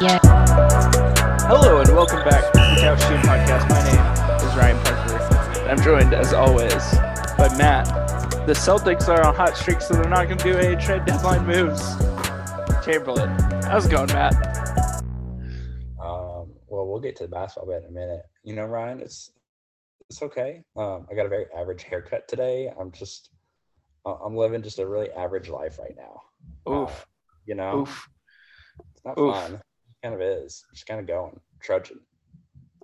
Yeah. Hello and welcome back to the Couch GM Podcast. My name is Ryan Parker. I'm joined, as always, by Matt. The Celtics are on hot streak, so they're not going to do any trade deadline moves. Chamberlain, how's it going, Matt? Um, well, we'll get to the basketball bit in a minute. You know, Ryan, it's it's okay. Um, I got a very average haircut today. I'm just uh, I'm living just a really average life right now. Uh, Oof. you know, Oof. it's not oof. fun. Kind of is. Just kind of going, trudging.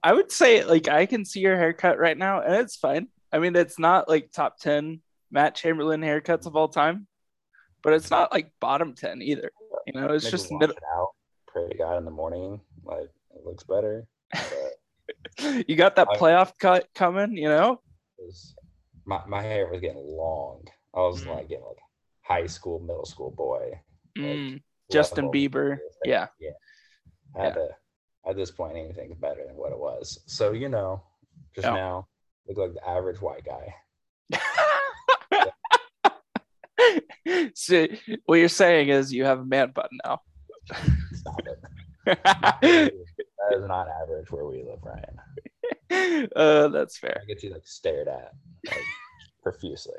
I would say, like, I can see your haircut right now, and it's fine. I mean, it's not like top 10 Matt Chamberlain haircuts of all time, but it's not like bottom 10 either. You know, it's Maybe just middle. it out. Pray to God in the morning, like it looks better. But You got that I- playoff cut coming, you know? was, my my hair was getting long. I was Mm. like getting like high school, middle school boy. Mm, Justin. Bieber. Yeah. Yeah. I had to, at this point, anything's better than what it was. So, you know, just Yeah. now, look like the average white guy. so what you're saying is you have a man bun now. Stop it. that is not average where we live, Ryan. uh, that's fair. I get you like stared at like, profusely.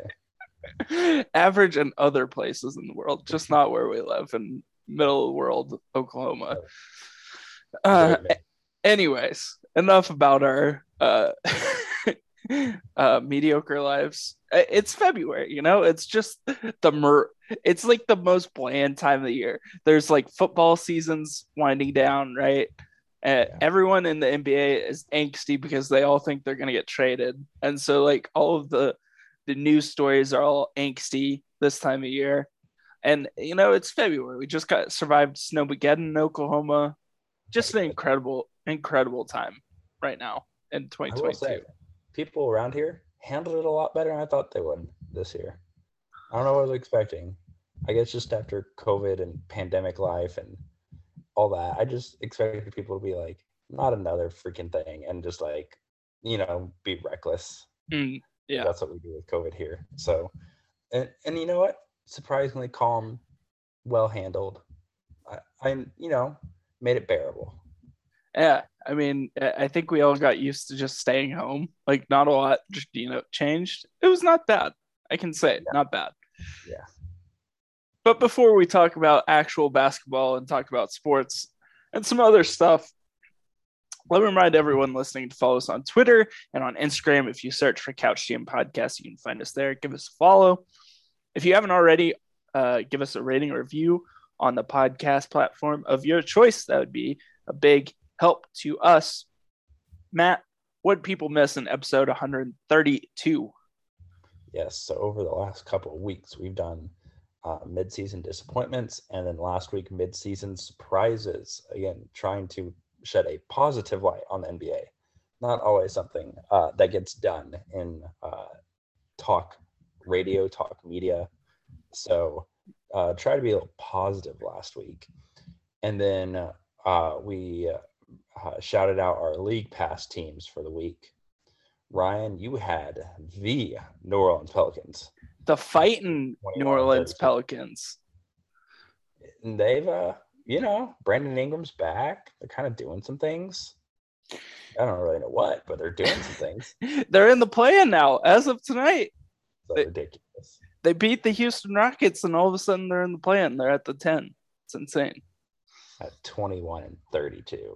Average in other places in the world, just not where we live in middle of world, Oklahoma. Uh, anyways, enough about our uh, uh, mediocre lives. It's February, you know. It's just the mer. It's like the most bland time of the year. There's like football seasons winding down, right? Uh, Yeah. Everyone in the NBA is angsty because they all think they're gonna get traded, and so like all of the the news stories are all angsty this time of year. And you know, it's February. We just got survived Snowmageddon in Oklahoma. Just an incredible, incredible time right now in I will 2022. say, people around here handled it a lot better than I thought they would this year. I don't know what I was expecting. I guess just after COVID and pandemic life and all that, I just expected people to be like, not another freaking thing, and just like, you know, be reckless. Mm, yeah. That's what we do with COVID here. So, and and you know what? Surprisingly calm, well handled. I, I'm, you know, made it bearable. Yeah, I mean, I think we all got used to just staying home. Like, not a lot, just you know, changed. It was not bad. I can say, it, not bad. Yeah. But before we talk about actual basketball and talk about sports and some other stuff, let me remind everyone listening to follow us on Twitter and on Instagram. If you search for Couch GM Podcast, you can find us there. Give us a follow. If you haven't already, uh, give us a rating or review on the podcast platform of your choice. That would be a big help to us. Matt, what people miss in episode 132? Yes. So over the last couple of weeks, we've done uh, mid-season disappointments, and then last week mid-season surprises. Again, trying to shed a positive light on the NBA. Not always something uh, that gets done in uh, talk radio, talk media. So uh, try to be a little positive last week, and then uh, we uh, shouted out our league pass teams for the week. Ryan, you had the New Orleans Pelicans. The fighting New Orleans Pelicans. And they've, uh, you know, Brandon Ingram's back. They're kind of doing some things. I don't really know what, but they're doing some things. They're in the play-in now as of tonight. They- ridiculous. They beat the Houston Rockets, and all of a sudden they're in the play-in. They're at the 10. It's insane. At 21 and 32.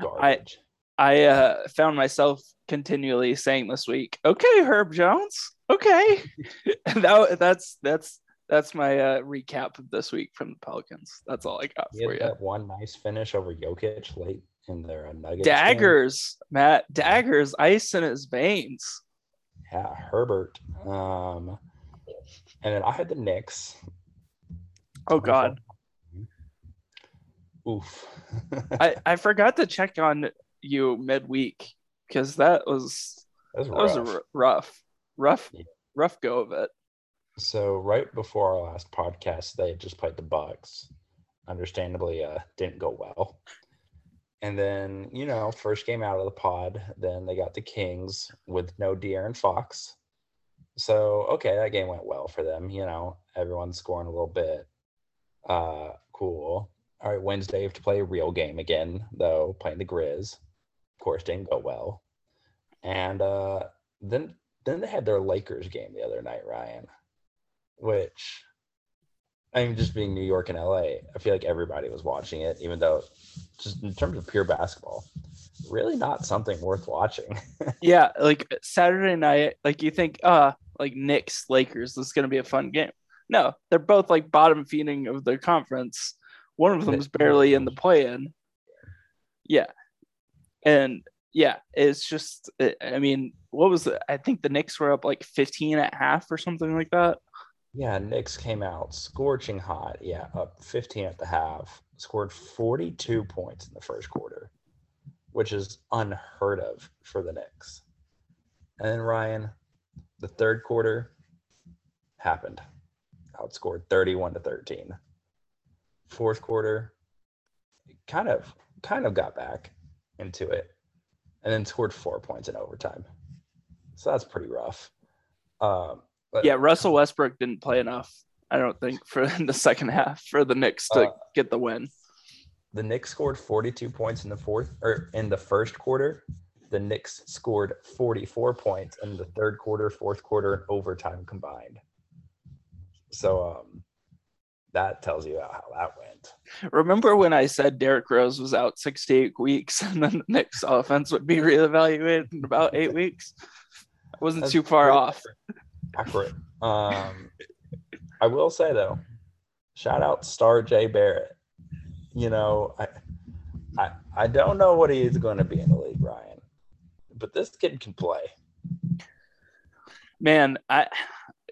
Garbage. I uh, found myself continually saying this week, "Okay, Herb Jones. Okay." That, that's that's that's my uh, recap of this week from the Pelicans. That's all I got for you. that one nice finish over Jokic late in their uh, Nuggets. game. Daggers, Matt. Daggers, ice in his veins. Yeah, Herbert. Um, and then I had the Knicks. Oh God, Oof. I I forgot to check on you midweek because that was that was a rough. r- rough, rough, Yeah. rough go of it. So right before our last podcast, they had just played the Bucks. Understandably, uh, didn't go well. And then, you know, first game out of the pod, then they got the Kings with no De'Aaron Fox. So okay, that game went well for them. You know, everyone's scoring a little bit. Uh, cool. All right, Wednesday you have to play a real game again, though playing the Grizz. Of course, didn't go well. And uh, then then they had their Lakers game the other night, Ryan, which I mean, just being New York and LA, I feel like everybody was watching it, even though just in terms of pure basketball, really not something worth watching. yeah, like Saturday night, like you think, uh, like Knicks, Lakers, this is gonna be a fun game. No, they're both like bottom feeding of their conference. One of them's barely in the play in. Yeah. And yeah, it's just, I mean, what was it? I think the Knicks were up like 15 at half or something like that. Yeah, Knicks came out scorching hot. Yeah, up 15 at the half, scored 42 points in the first quarter, which is unheard of for the Knicks. And then Ryan, the third quarter happened. Outscored 31 to 13. Fourth quarter, kind of kind of got back into it and then scored four points in overtime. So that's pretty rough. Um, but, yeah, Russell Westbrook didn't play enough, I don't think, for the second half for the Knicks to uh, get the win. The Knicks scored 42 points in the fourth or in the first quarter. The Knicks scored 44 points in the third quarter, fourth quarter, and overtime combined. So um, that tells you how that went. Remember when I said Derrick Rose was out six to eight weeks and then the Knicks offense would be reevaluated in about eight weeks? I wasn't That's too far off. Accurate. Um, I will say though, shout out RJ Barrett. You know, I, I, I don't know what he is going to be in the league, Ryan, but this kid can play. Man, I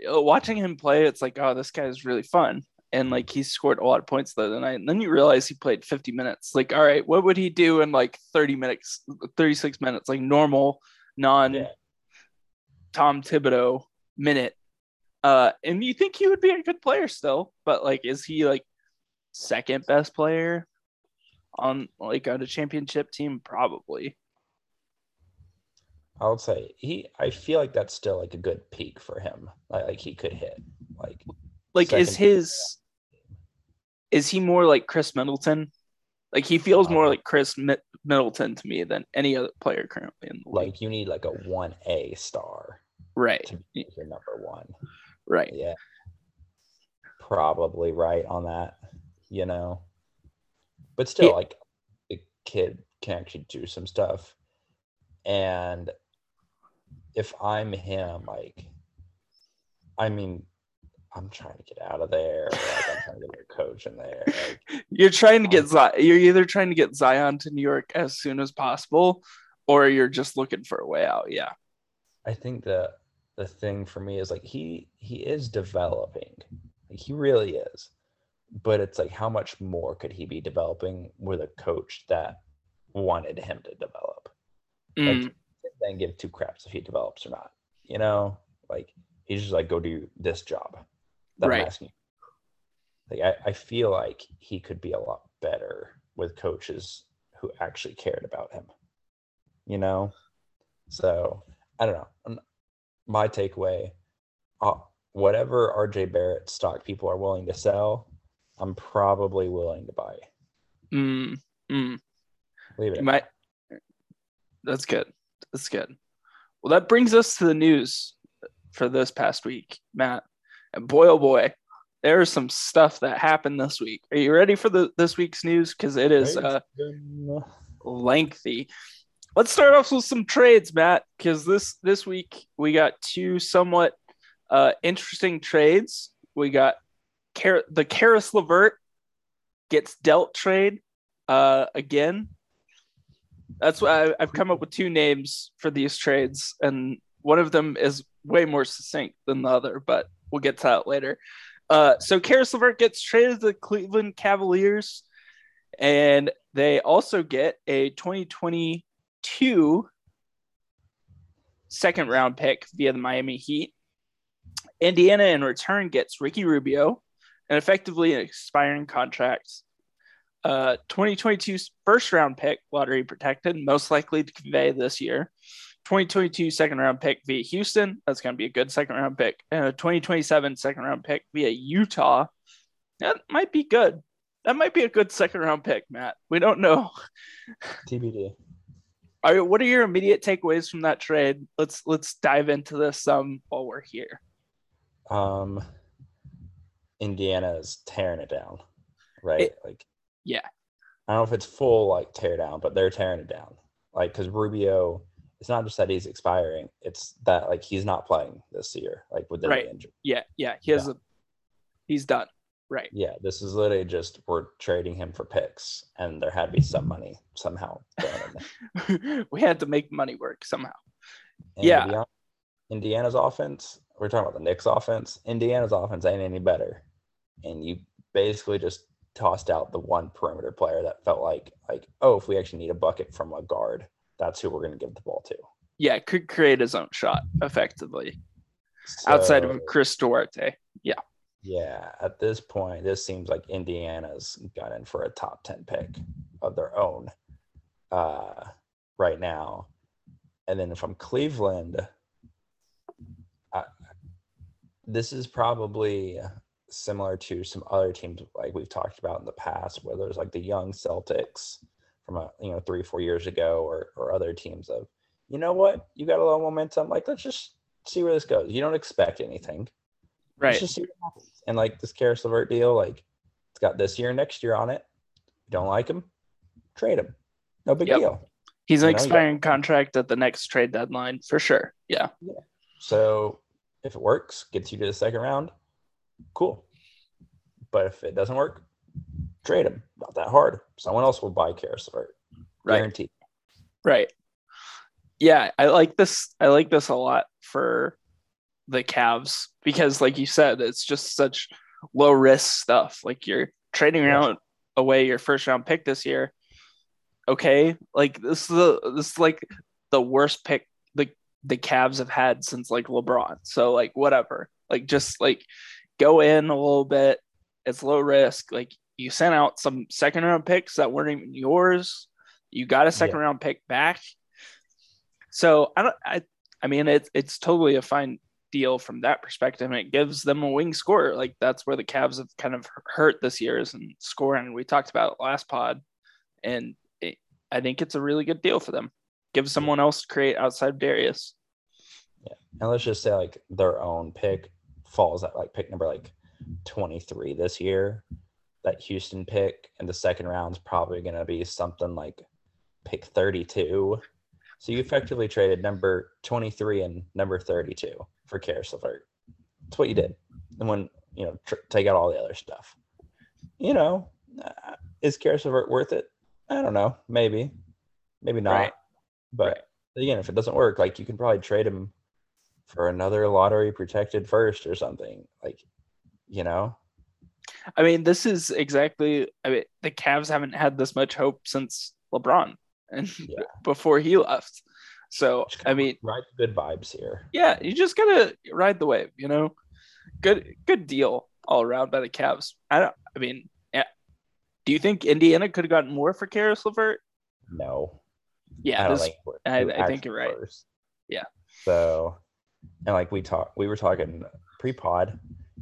watching him play, it's like, oh, this guy is really fun and like he scored a lot of points the other night. And then you realize he played 50 minutes. Like, all right, what would he do in like 30 minutes, 36 minutes, like normal, non yeah. Tom Thibodeau minute? Uh, and you think he would be a good player still, but like, is he like second best player on like on a championship team? Probably. I would say he. I feel like that's still like a good peak for him. Like, like he could hit like like is his is he more like Khris Middleton? Like he feels uh, more like Khris Middleton to me than any other player currently in the league. Like you need like a one A star, right? To be your number one, right? Yeah, probably right on that. You know, but still, yeah. like the kid can actually do some stuff, and if I'm him, like, I mean, I'm trying to get out of there. Like I'm trying to get a coach in there. Like, you're trying to get Zion. You're either trying to get Zion to New York as soon as possible, or you're just looking for a way out. Yeah. I think the the thing for me is like he he is developing. Like he really is. But it's like how much more could he be developing with a coach that wanted him to develop? Mm. Like then give two craps if he develops or not. You know, like he's just like go do this job that right. I'm asking. Like I, I feel like he could be a lot better with coaches who actually cared about him. You know? So I don't know. My takeaway, uh, whatever RJ Barrett stock people are willing to sell, I'm probably willing to buy. Mm, mm. Leave it. Might, that's good. That's good. Well, that brings us to the news for this past week, Matt. And boy, oh boy, there's some stuff that happened this week. Are you ready for the this week's news? Because it is uh, lengthy. Let's start off with some trades, Matt. Because this this week we got two somewhat uh, interesting trades. We got Car- the Caris LeVert gets dealt trade uh, again. That's why I've come up with two names for these trades, and one of them is way more succinct than the other, but we'll get to that later. Uh, so Caris LeVert gets traded to the Cleveland Cavaliers, and they also get a 2022 second round pick via the Miami Heat. Indiana, in return, gets Ricky Rubio, and effectively an expiring contract. Uh, 2022 first round pick, lottery protected, most likely to convey this year. 2022 second round pick via Houston. That's going to be a good second round pick. And a 2027 second round pick via Utah. That might be good. that might be a good second round pick, Matt. We don't know. TBD. Are what are your immediate takeaways from that trade? Let's let's dive into this um while we're here. Um, Indiana is tearing it down, right? It- like, yeah. I don't know if it's full like tear down, but they're tearing it down. Like, because Rubio, it's not just that he's expiring; it's that like he's not playing this year, like with the Right. injury. Yeah, yeah. He has a he's done. Right. Yeah, this is literally just we're trading him for picks, and there had to be some money somehow thrown in there. we had to make money work somehow. And Yeah. Indiana's offense, we're talking about the Knicks offense. Indiana's offense ain't any better. And you basically just tossed out the one perimeter player that felt like like, oh, if we actually need a bucket from a guard, that's who we're gonna give the ball to. Yeah, could create his own shot effectively outside of Chris Duarte. yeah, yeah at this point, this seems like Indiana's got in for a top 10 pick of their own uh, right now. And then from Cleveland, I, this is probably similar to some other teams like we've talked about in the past, whether it's like the young Celtics from a, you know three four years ago, or or other teams of, you know what, you got a little momentum, like let's just see where this goes. You don't expect anything. Right. Let's just see what happens. And like this Caris LeVert deal, like it's got this year, next year on it. You don't like him, trade him. No big Yep. deal. He's an got- expiring contract at the next trade deadline for sure. Yeah. Yeah. So if it works, gets you to the second round, cool. But if it doesn't work, trade him. Not that hard. Someone else will buy Caris LeVert. Right. Guaranteed. Right. Yeah, I like this. I like this a lot for the Cavs because, like you said, it's just such low risk stuff. Like you're trading around away your first round pick this year. Okay, like this is the this is like the worst pick the the Cavs have had since like LeBron. So like whatever, like just like go in a little bit. It's low risk. Like you sent out some second round picks that weren't even yours. You got a second round pick back. So I don't. I I mean, it's it's totally a fine deal from that perspective, and it gives them a wing scorer. Like that's where the Cavs have kind of hurt this year is in scoring. We talked about it last pod, and it, I think it's a really good deal for them. Give someone else to create outside of Darius. Yeah. And let's just say like their own pick falls at like pick number like 23 this year. That Houston pick in the second round is probably going to be something like pick 32. So you effectively traded number 23 and number 32 for Caris LeVert. That's what you did. And when, you know, tr- take out all the other stuff. You know, uh, is Caris LeVert worth it? I don't know. Maybe. Maybe not. Right. But Right. again, if it doesn't work, like you can probably trade him for another lottery protected first or something. Like, you know? I mean, this is exactly. I mean, the Cavs haven't had this much hope since LeBron and Yeah. before he left. So I mean, ride the good vibes here. yeah, you just gotta ride the wave, you know. Good, good deal all around by the Cavs. I don't. I mean, yeah. Do you think Indiana could have gotten more for Caris LeVert? No. Yeah, I this- think I- I think you're right. close. Yeah. So and like we talked we were talking pre-pod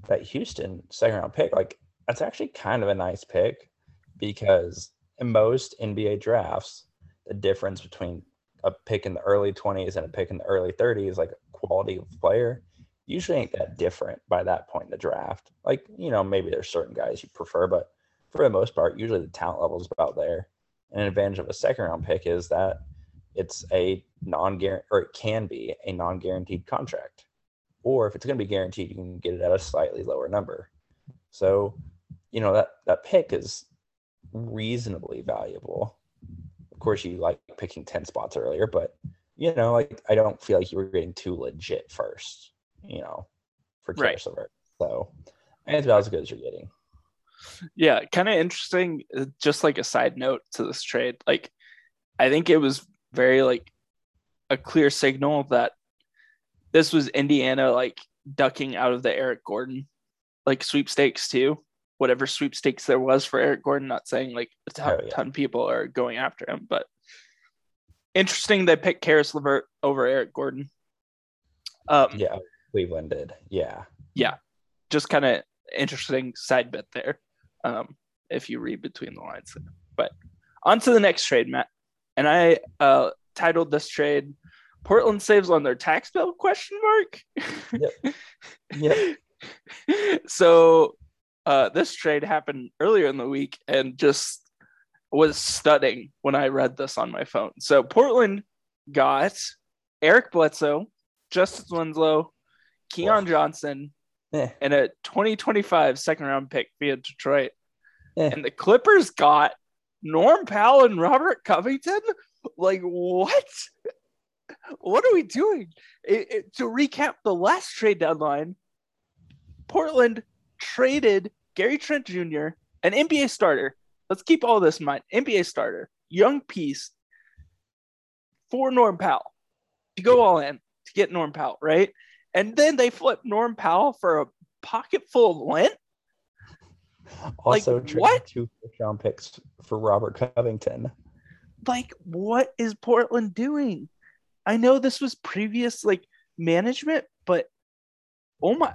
that Houston second round pick, like that's actually kind of a nice pick because in most NBA drafts, the difference between a pick in the early 20s and a pick in the early 30s, like quality of player, usually ain't that different by that point in the draft. Like, you know, maybe there's certain guys you prefer, but for the most part, usually the talent level is about there. And an advantage of a second round pick is that it's a non or it can be a non guaranteed contract. Or if it's going to be guaranteed, you can get it at a slightly lower number. So, you know, that, that pick is reasonably valuable. Of course, you like picking 10 spots earlier, but, you know, like I don't feel like you were getting too legit first, you know, for Right. Caris LeVert. So, I think it's about as good as you're getting. yeah, kind of interesting. uh, Just like a side note to this trade, like I think it was very like a clear signal that this was Indiana like ducking out of the Eric Gordon like sweepstakes too. Whatever sweepstakes there was for Eric Gordon, not saying like a ton, Oh, yeah. ton of people are going after him, but interesting they picked Caris LeVert over Eric Gordon. Um, Yeah, Cleveland did. Yeah. Yeah, just kind of interesting side bit there. Um, if you read between the lines. But on to the next trade, Matt. And I uh, titled this trade Portland saves on their tax bill question mark. Yep. Yep. so uh, this trade happened earlier in the week and just was stunning when I read this on my phone. So Portland got Eric Bledsoe, Justice Winslow, Keon Johnson, Eh, and a 2025 second round pick via Detroit. Eh. And the Clippers got Norm Powell and Robert Covington. Like, what? What are we doing? It- it- to recap the last trade deadline, Portland traded Gary Trent Jr., an NBA starter. Let's keep all this in mind. NBA starter, young piece for Norm Powell to go all in to get Norm Powell, right? And then they flip Norm Powell for a pocket full of lint. Like, also, traded what? two first round picks for Robert Covington. Like, what is Portland doing? I know this was previous like management, but oh my,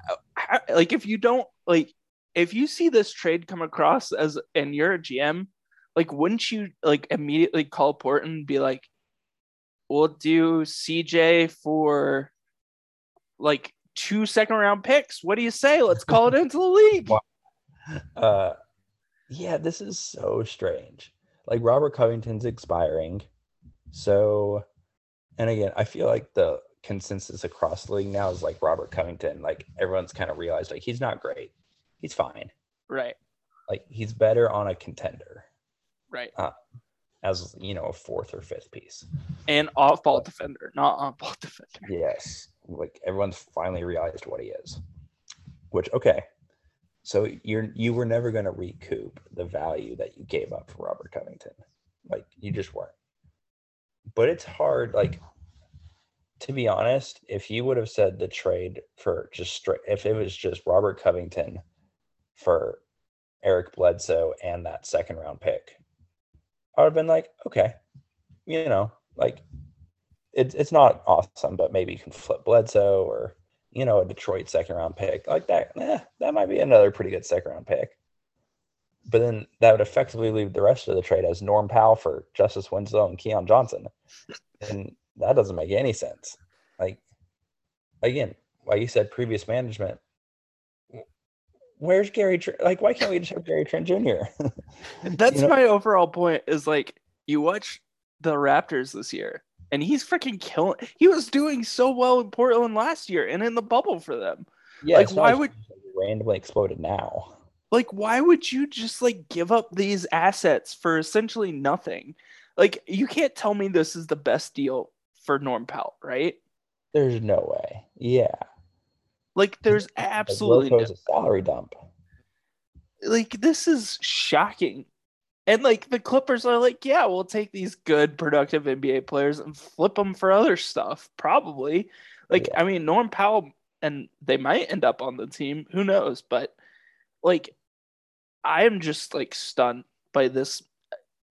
like if you don't like, if you see this trade come across as and you're a GM, like, wouldn't you like immediately call Portland and be like, we'll do CJ for like two second round picks? What do you say? Let's call it into the league. Wow. Uh, yeah, this is so strange. Like Robert Covington's expiring, so, and again, I feel like the consensus across the league now is like Robert Covington. Like everyone's kind of realized like he's not great, he's fine. Right, Like he's better on a contender right. as you know a fourth or fifth piece. And off ball defender, not on ball defender. Yes, like everyone's finally realized what he is. Which okay, so you're you were never going to recoup the value that you gave up for Robert Covington, like you just weren't. But it's hard, like to be honest. If you would have said the trade for just straight, if it was just Robert Covington for Eric Bledsoe and that second round pick, I would have been like, okay, you know, like it's it's not awesome, but maybe you can flip Bledsoe or you know a Detroit second round pick like that. Eh, that might be another pretty good second round pick. But then that would effectively leave the rest of the trade as Norm Powell for Justice Winslow and Keon Johnson, and that doesn't make any sense. Like again, like you said, previous management. Where's Gary? Tr- Like, why can't we just have Gary Trent Jr.? That's know- my overall point. Is like you watch the Raptors this year, and he's freaking killing. He was doing so well in Portland last year and in the bubble for them. yeah, Like, why would- randomly exploded now? Like, why would you just like give up these assets for essentially nothing? Like, you can't tell me this is the best deal for Norm Powell, right? There's no way. Yeah, Like, there's Like, absolutely no, a salary dump. like this is shocking. And like the Clippers are like, yeah, we'll take these good, productive NBA players and flip them for other stuff. Probably. Like, Yeah. I mean, Norm Powell and they might end up on the team. Who knows? But like, I am just like stunned by this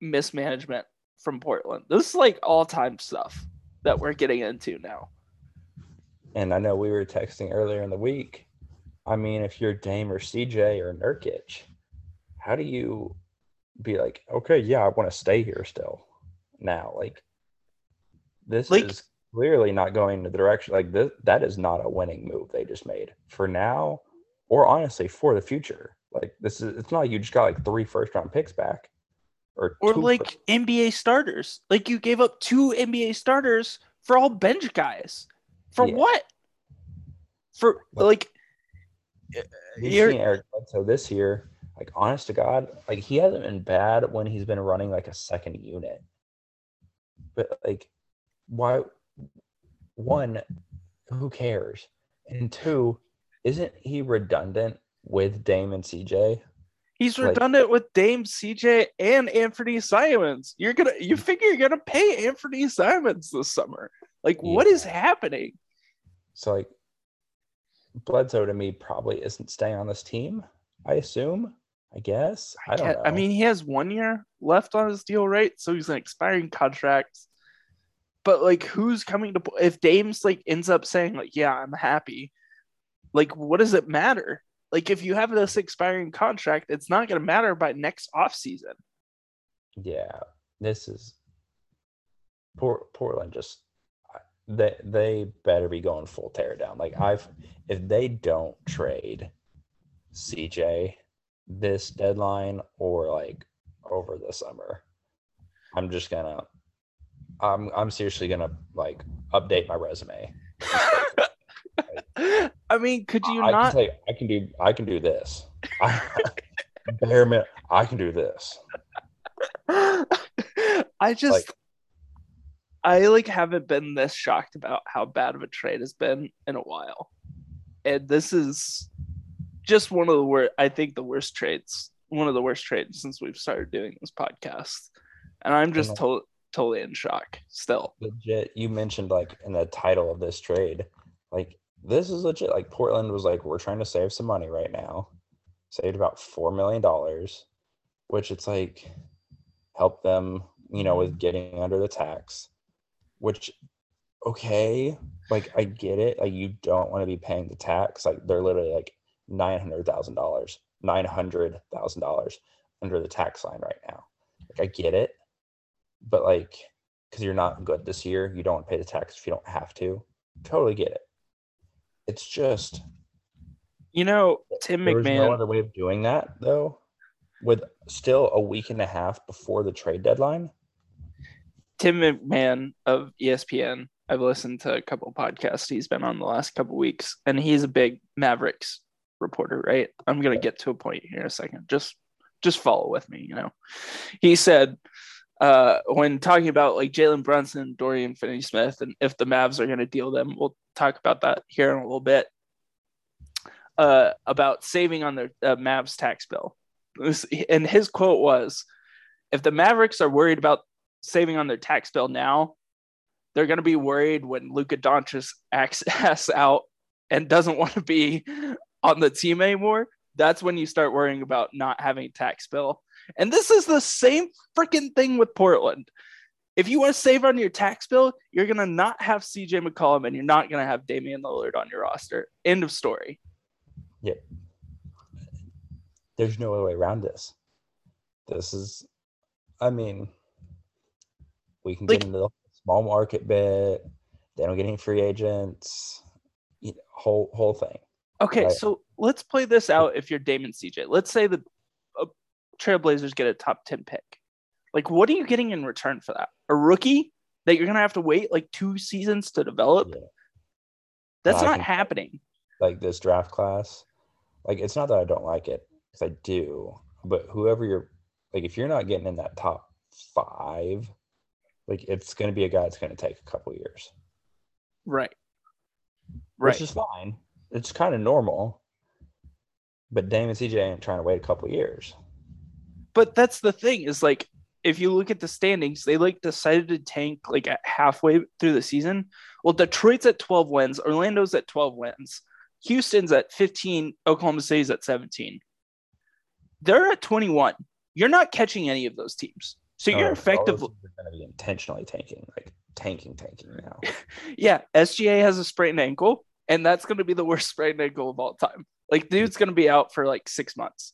mismanagement from Portland. This is like all time stuff that we're getting into now. And I know we were texting earlier in the week. I mean, if you're Dame or CJ or Nurkic, how do you be like, okay, yeah, I want to stay here still now? Like, this Like- is clearly not going in the direction. Like, this, that is not a winning move they just made for now, or honestly for the future. Like, this is it's not like you just got like three first round picks back, or Or like first- NBA starters. Like you gave up two NBA starters for all bench guys. For Yeah. what? For Like- like you're- Eric Bledsoe this year. Like, honest to God, like he hasn't been bad when he's been running like a second unit. But like, why? One, who cares? And two, isn't he redundant with Dame and CJ? he's like- redundant with Dame CJ and Anfernee Simons. You're gonna you mm. figure you're gonna pay Anfernee Simons this summer. Like what is happening? So like, Bledsoe to me probably isn't staying on this team. I assume. I guess. I don't know. I mean, he has one year left on his deal, right? So he's an expiring contract. But like, who's coming to if Dame's like ends up saying like, "Yeah, I'm happy," like, what does it matter? like if you have this expiring contract, it's not going to matter by next off season. Yeah, this is Port, Portland. Just they they better be going full tear down. Like I've if they don't trade CJ this deadline or like over the summer, I'm just gonna I'm I'm seriously gonna like update my resume. I mean, could you I not? Can you, I can do I can do this. I, bare minute, I can do this. I just Like- I like haven't been this shocked about how bad of a trade has been in a while. And this is just one of the worst I think the worst trades, one of the worst trades since we've started doing this podcast. And I'm just to- totally in shock still. Legit, you mentioned like in the title of this trade, like this is legit. Like Portland was like, we're trying to save some money right now. Saved about four million dollars, which it's like help them, you know, with getting under the tax. Which okay, like I get it. Like you don't want to be paying the tax. Like they're literally like nine hundred thousand dollars, nine hundred thousand dollars under the tax line right now. Like I get it, but like because you're not good this year, you don't pay the tax if you don't have to. Totally get it. It's just You know, Tim there MacMahon no other way of doing that though. With still a week and a half before the trade deadline. Tim MacMahon of ESPN. I've listened to a couple podcasts he's been on the last couple weeks, and he's a big Mavericks reporter, right? I'm gonna get to a point here in a second. Just just follow with me, you know. He said uh, when talking about like Jalen Brunson, Dorian Finney Smith, and if the Mavs are gonna deal them, we'll talk about that here in a little bit. Uh, about saving on their uh, Mavs tax bill. And his quote was, "If the Mavericks are worried about saving on their tax bill now, they're going to be worried when Luka Doncic acts ass out and doesn't want to be on the team anymore. That's when you start worrying about not having a tax bill. And this is the same freaking thing with Portland. If you want to save on your tax bill, you're going to not have CJ McCollum and you're not going to have Damian Lillard on your roster. End of story. Yep. There's no other way around this. This is I mean we can Like- get into the small market bit. They don't get any free agents. You know, whole whole thing. Okay, Right. so let's play this out if you're Damon CJ. Let's say the uh, Trailblazers get a top 10 pick. Like, what are you getting in return for that? A rookie that you're going to have to wait like two seasons to develop? Yeah. That's I not happening. like this draft class. Like it's not that I don't like it because I do, but whoever you're like, if you're not getting in that top five, like it's going to be a guy that's going to take a couple years, Right. Right. which is fine. It's kind of normal. But Damon CJ ain't trying to wait a couple years. but that's the thing is like, if you look at the standings, they like decided to tank like at halfway through the season. Well, Detroit's at 12 wins, Orlando's at 12 wins, Houston's at 15, Oklahoma City's at 17. They're at 21. You're not catching any of those teams. So you're Uh, all those effectively, going to be intentionally tanking, like tanking, tanking now. yeah, SGA has a sprained ankle, and that's going to be the worst sprained ankle of all time. Like, dude's going to be out for like six months.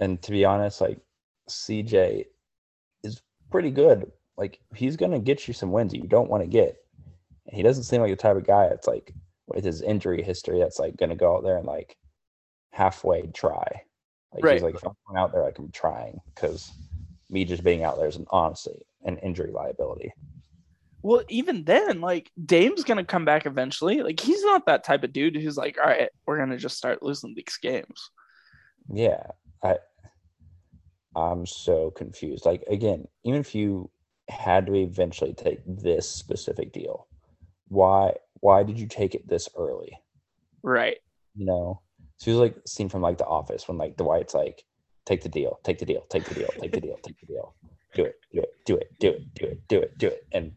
And to be honest, like CJ is pretty good. Like he's gonna get you some wins that you don't want to get. And he doesn't seem like the type of guy that's like with his injury history that's like gonna go out there and like halfway try. Like Right. he's like if I'm going out there, like I'm trying because me just being out there is an honestly an injury liability. Well, even then, like Dame's gonna come back eventually. Like he's not that type of dude who's like, all right, we're gonna just start losing these games. Yeah, I I'm so confused. Like again, even if you had to eventually take this specific deal, why why did you take it this early? Right. You know, it feels like seen from like The Office when like Dwight's like, take the deal, take the deal, take the deal, take the deal, take the deal, do it, do it, do it, do it, do it, do it, do it, and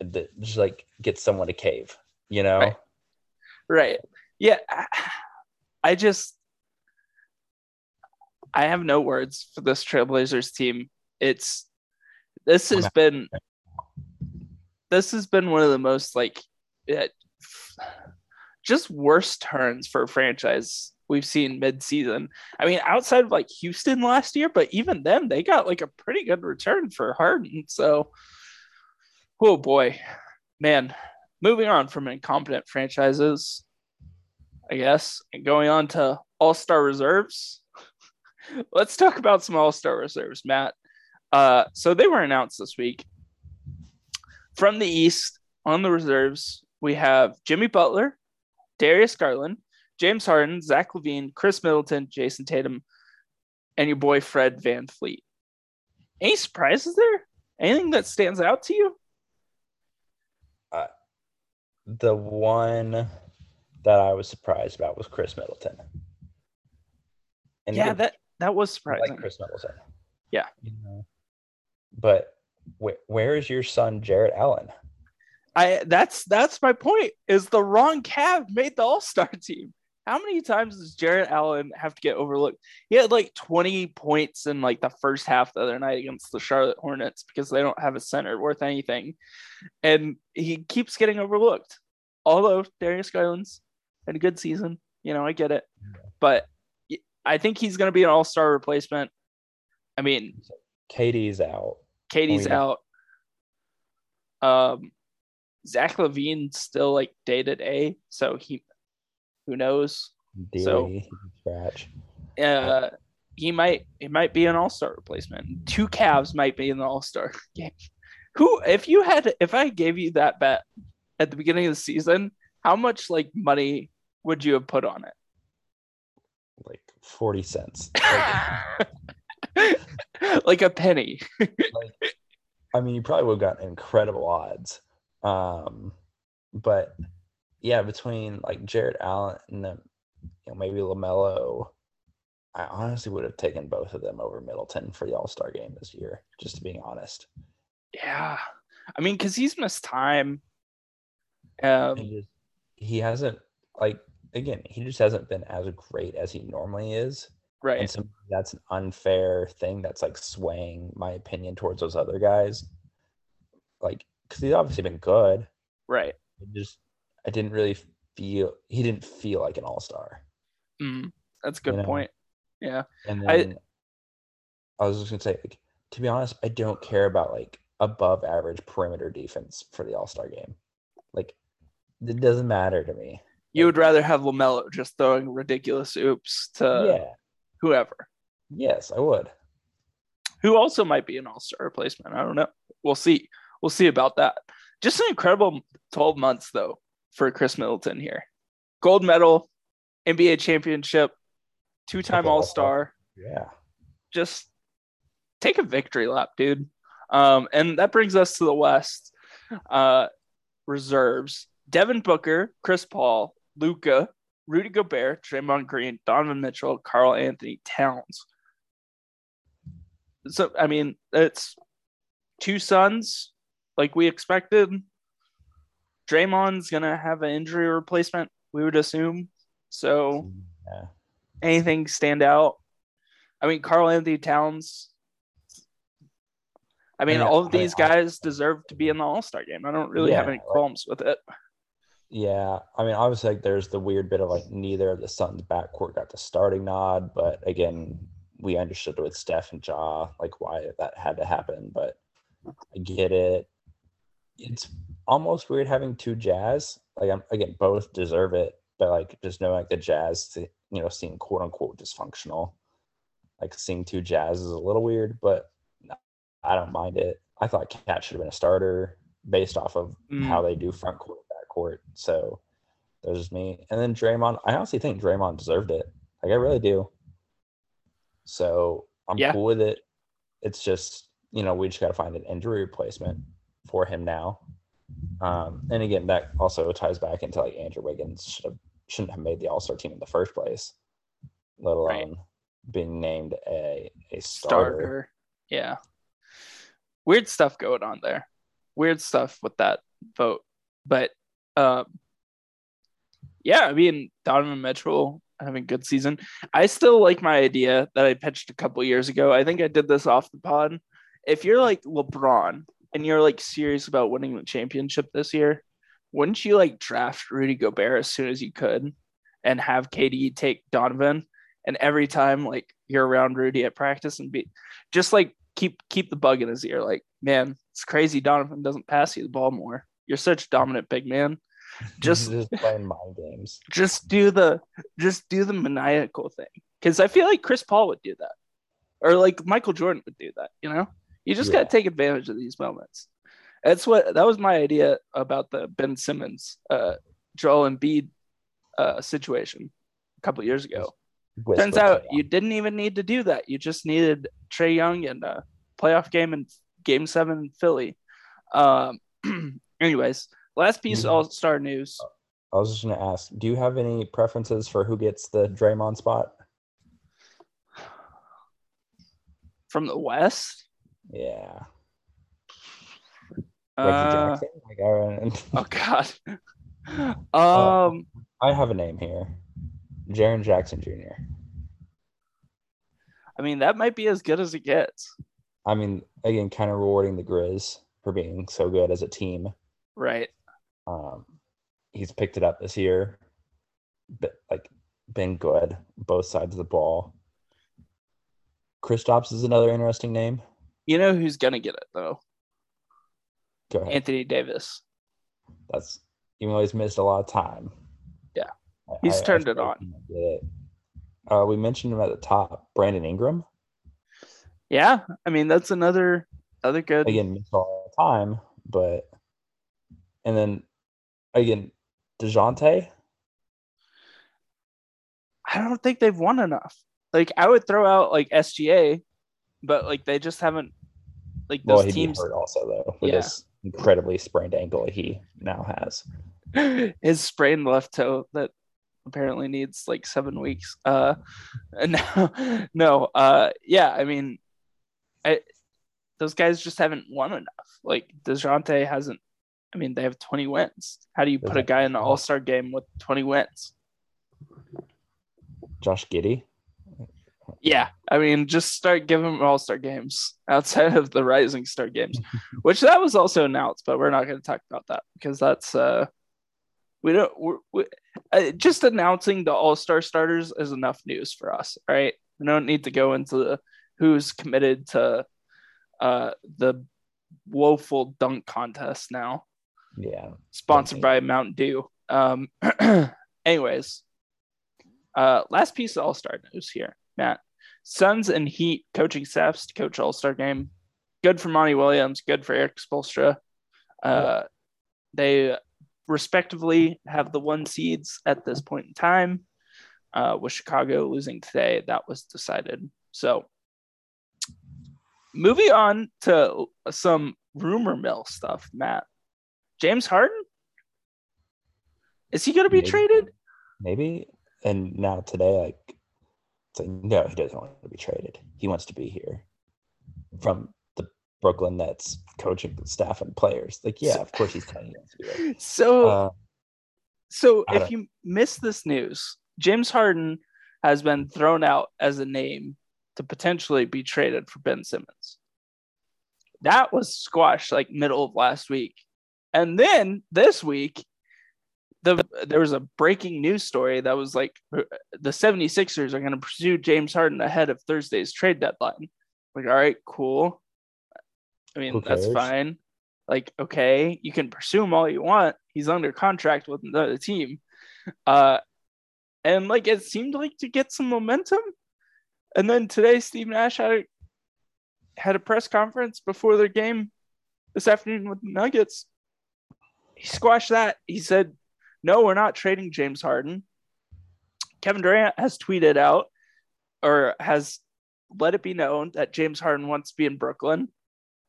the, just like get someone to cave. You know, Right. Right. Yeah. I- I just I have no words for this Trailblazers team. It's this has been this has been one of the most like it, just worst turns for a franchise we've seen mid-season. I mean, outside of like Houston last year, but even them, they got like a pretty good return for Harden. So, oh boy, man. Moving on from incompetent franchises, I guess, and going on to all-star reserves. Let's talk about some all-star reserves, Matt. Uh, so they were announced this week. From the East on the reserves, we have Jimmy Butler, Darius Garland, James Harden, Zach LaVine, Khris Middleton, Jayson Tatum, and your boy Fred VanVleet. Any surprises there? Anything that stands out to you? The one that I was surprised about was Khris Middleton. And yeah, that that was surprising. Like Khris Middleton. Yeah. You know, but wh- where is your son Jarrett Allen? I that's that's my point. Is the wrong Cav made the All Star team? How many times does Jarrett Allen have to get overlooked? He had like 20 points in like the first half the other night against the Charlotte Hornets because they don't have a center worth anything. And he keeps getting overlooked. Although Darius Garland's had a good season, you know, I get it. But I think he's going to be an all star replacement. I mean, KD's out. KD's out. Um, Zach LaVine's still like day to day, so he who knows? so, scratch. Uh, he might it might be an all star replacement. Two Cavs might be in the all star game. Who, if you had, if I gave you that bet at the beginning of the season, how much like money would you have put on it? Like forty cents. Like, like a penny. like, I mean, you probably would have gotten incredible odds. Um, but yeah, between like Jarrett Allen and then you know, maybe LaMelo, I honestly would have taken both of them over Middleton for the All Star game this year, just to be honest. Yeah. I mean, because he's missed time. Um, he, just, he hasn't, like, again, he just hasn't been as great as he normally is. Right. And so that's an unfair thing that's like swaying my opinion towards those other guys. Like, because he's obviously been good. Right. It just I didn't really feel he didn't feel like an all star. Mm, that's a good you know? point. Yeah. And then I, I was just gonna say, like, to be honest, I don't care about like above average perimeter defense for the all star game. Like, it doesn't matter to me. You would rather have Lamelo just throwing ridiculous oops to yeah. whoever. Yes, I would. Who also might be an all star replacement. I don't know. We'll see. We'll see about that. Just an incredible 12 months, though, for Khris Middleton here. Gold medal, NBA championship, two time All Star. Yeah. Just take a victory lap, dude. Um, and that brings us to the West. Uh, reserves Devin Booker, Chris Paul, Luka, Rudy Gobert, Draymond Green, Donovan Mitchell, Karl-Anthony Towns. So, I mean, it's two Suns like we expected. Draymond's gonna have an injury replacement, we would assume. So, yeah. anything stand out? I mean, Karl-Anthony Towns. I mean, all of these I, guys deserve to be in the All Star game. I don't really yeah, have any qualms with it. Yeah, I mean, obviously, like, there's the weird bit of like neither of the Suns' backcourt got the starting nod, but again, we understood with Steph and Ja like why that had to happen. But I get it. It's almost weird having two jazz. Like I'm again, both deserve it, but like just knowing like the jazz, to, you know, seeing quote unquote dysfunctional, like seeing two jazz is a little weird, but I don't mind it. I thought KAT should have been a starter based off of mm. how they do front court, back court. So that's just me. And then Draymond, I honestly think Draymond deserved it. Like I really do. So I'm yeah. cool with it. It's just, you know, we just got to find an injury replacement for him now. Um, and again, that also ties back into like Andrew Wiggins should have shouldn't have made the All Star team in the first place, let alone right. being named a a starter. starter. Yeah, weird stuff going on there. Weird stuff with that vote, but um, yeah, I mean Donovan Mitchell having a good season. I still like my idea that I pitched a couple years ago. I think I did this off the pod. If you're like LeBron and you're like serious about winning the championship this year, wouldn't you like draft Rudy Gobert as soon as you could and have KD take Donovan, and every time like you're around Rudy at practice and be just like keep keep the bug in his ear, like man, it's crazy Donovan doesn't pass you the ball more. You're such a dominant big man. Just just playing mind games. just do the just do the maniacal thing because I feel like Chris Paul would do that, or like Michael Jordan would do that. You know, you just Yeah. got to take advantage of these moments. That's what that was my idea about the Ben Simmons, uh, Joel Embiid uh, situation a couple years ago. Whisper Turns out you didn't even need to do that. You just needed Trae Young and a playoff game in Game Seven in Philly. Um, anyways, last piece of Mhm. All Star news. I was just gonna ask, do you have any preferences for who gets the Draymond spot? from the West. Yeah. Reggie Uh, Jackson. Like, I, oh God. Um, I have a name here. Jaren Jackson Jr. I mean that might be as good as it gets, I mean, again, kind of rewarding the Grizz for being so good as a team. right? Um, he's picked it up this year, but like been good both sides of the ball. Chris Kristaps is another interesting name. You know who's gonna get it though? Go ahead. Anthony Davis. That's even though he's missed a lot of time. Yeah. I- He's I- I turned feel it on. he might get it. Uh, we mentioned him at the top, Brandon Ingram. Yeah, I mean that's another other good. Again, missed all the time, but and then again, Dejounte. I don't think they've won enough. Like I would throw out like SGA, but like they just haven't. Like Well, those he'd teams, hurt also though with Yeah. this incredibly sprained ankle he now has. his sprained left toe that apparently needs like seven weeks. Uh, no, no. Uh, yeah. I mean, I those guys just haven't won enough. Like Dejounte hasn't. I mean, they have twenty wins. How do you put a guy in the All Star game with twenty wins? Josh Giddey. Yeah, I mean, just start giving them All Star games outside of the Rising Star games, which that was also announced, but we're not going to talk about that because that's uh, we don't we're, we, uh, just announcing the All Star starters is enough news for us, right? We don't need to go into the who's committed to uh the woeful dunk contest now Yeah. sponsored by Mountain Dew. Um, anyways, uh, last piece of All Star news here, Matt. Suns and Heat coaching staffs to coach All Star game. Good for Monty Williams. Good for Erik Spoelstra. Uh, they respectively have the one seeds at this point in time. Uh, with Chicago losing today, that was decided. So, moving on to some rumor mill stuff, Matt. James Harden? Is he going to be Maybe. traded? Maybe. And now today, like, it's like, no, he doesn't want to be traded. He wants to be here from the Brooklyn Nets coaching staff and players. Like, yeah, of course he's telling you he wants to be there. So, Uh, so I if you miss this news, James Harden has been thrown out as a name to potentially be traded for Ben Simmons. That was squashed like middle of last week. And then this week, the there was a breaking news story that was like uh, the 76ers are going to pursue James Harden ahead of Thursday's trade deadline. Like, all right, cool. I mean, that's fine. Like, okay, you can pursue him all you want. He's under contract with another team. Uh, and like it seemed like to get some momentum. And then today, Steve Nash had a, had a press conference before their game this afternoon with the Nuggets. He squashed that. He said, "No, we're not trading James Harden." Kevin Durant has tweeted out or has let it be known that James Harden wants to be in Brooklyn.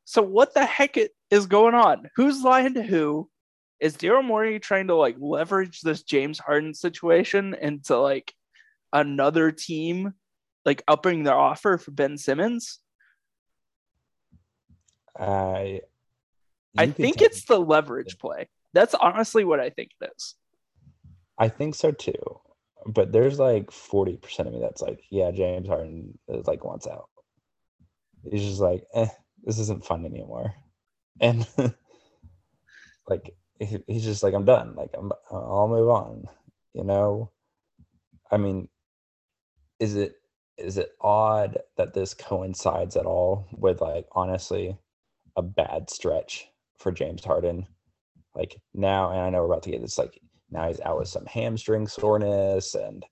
So what the heck is going on? Who's lying to who? Is Daryl Morey trying to like leverage this James Harden situation into like another team like upping their offer for Ben Simmons? I, I think it's the leverage play. That's honestly what I think it is. I think so too. But there's like forty percent of me that's like, yeah, James Harden is like wants out. He's just like, eh, this isn't fun anymore, and like he- he's just like, I'm done. Like I'm, I'll move on. You know, I mean, is it is it odd that this coincides at all with like honestly a bad stretch for James Harden? Like now, and I know we're about to get this like now he's out with some hamstring soreness and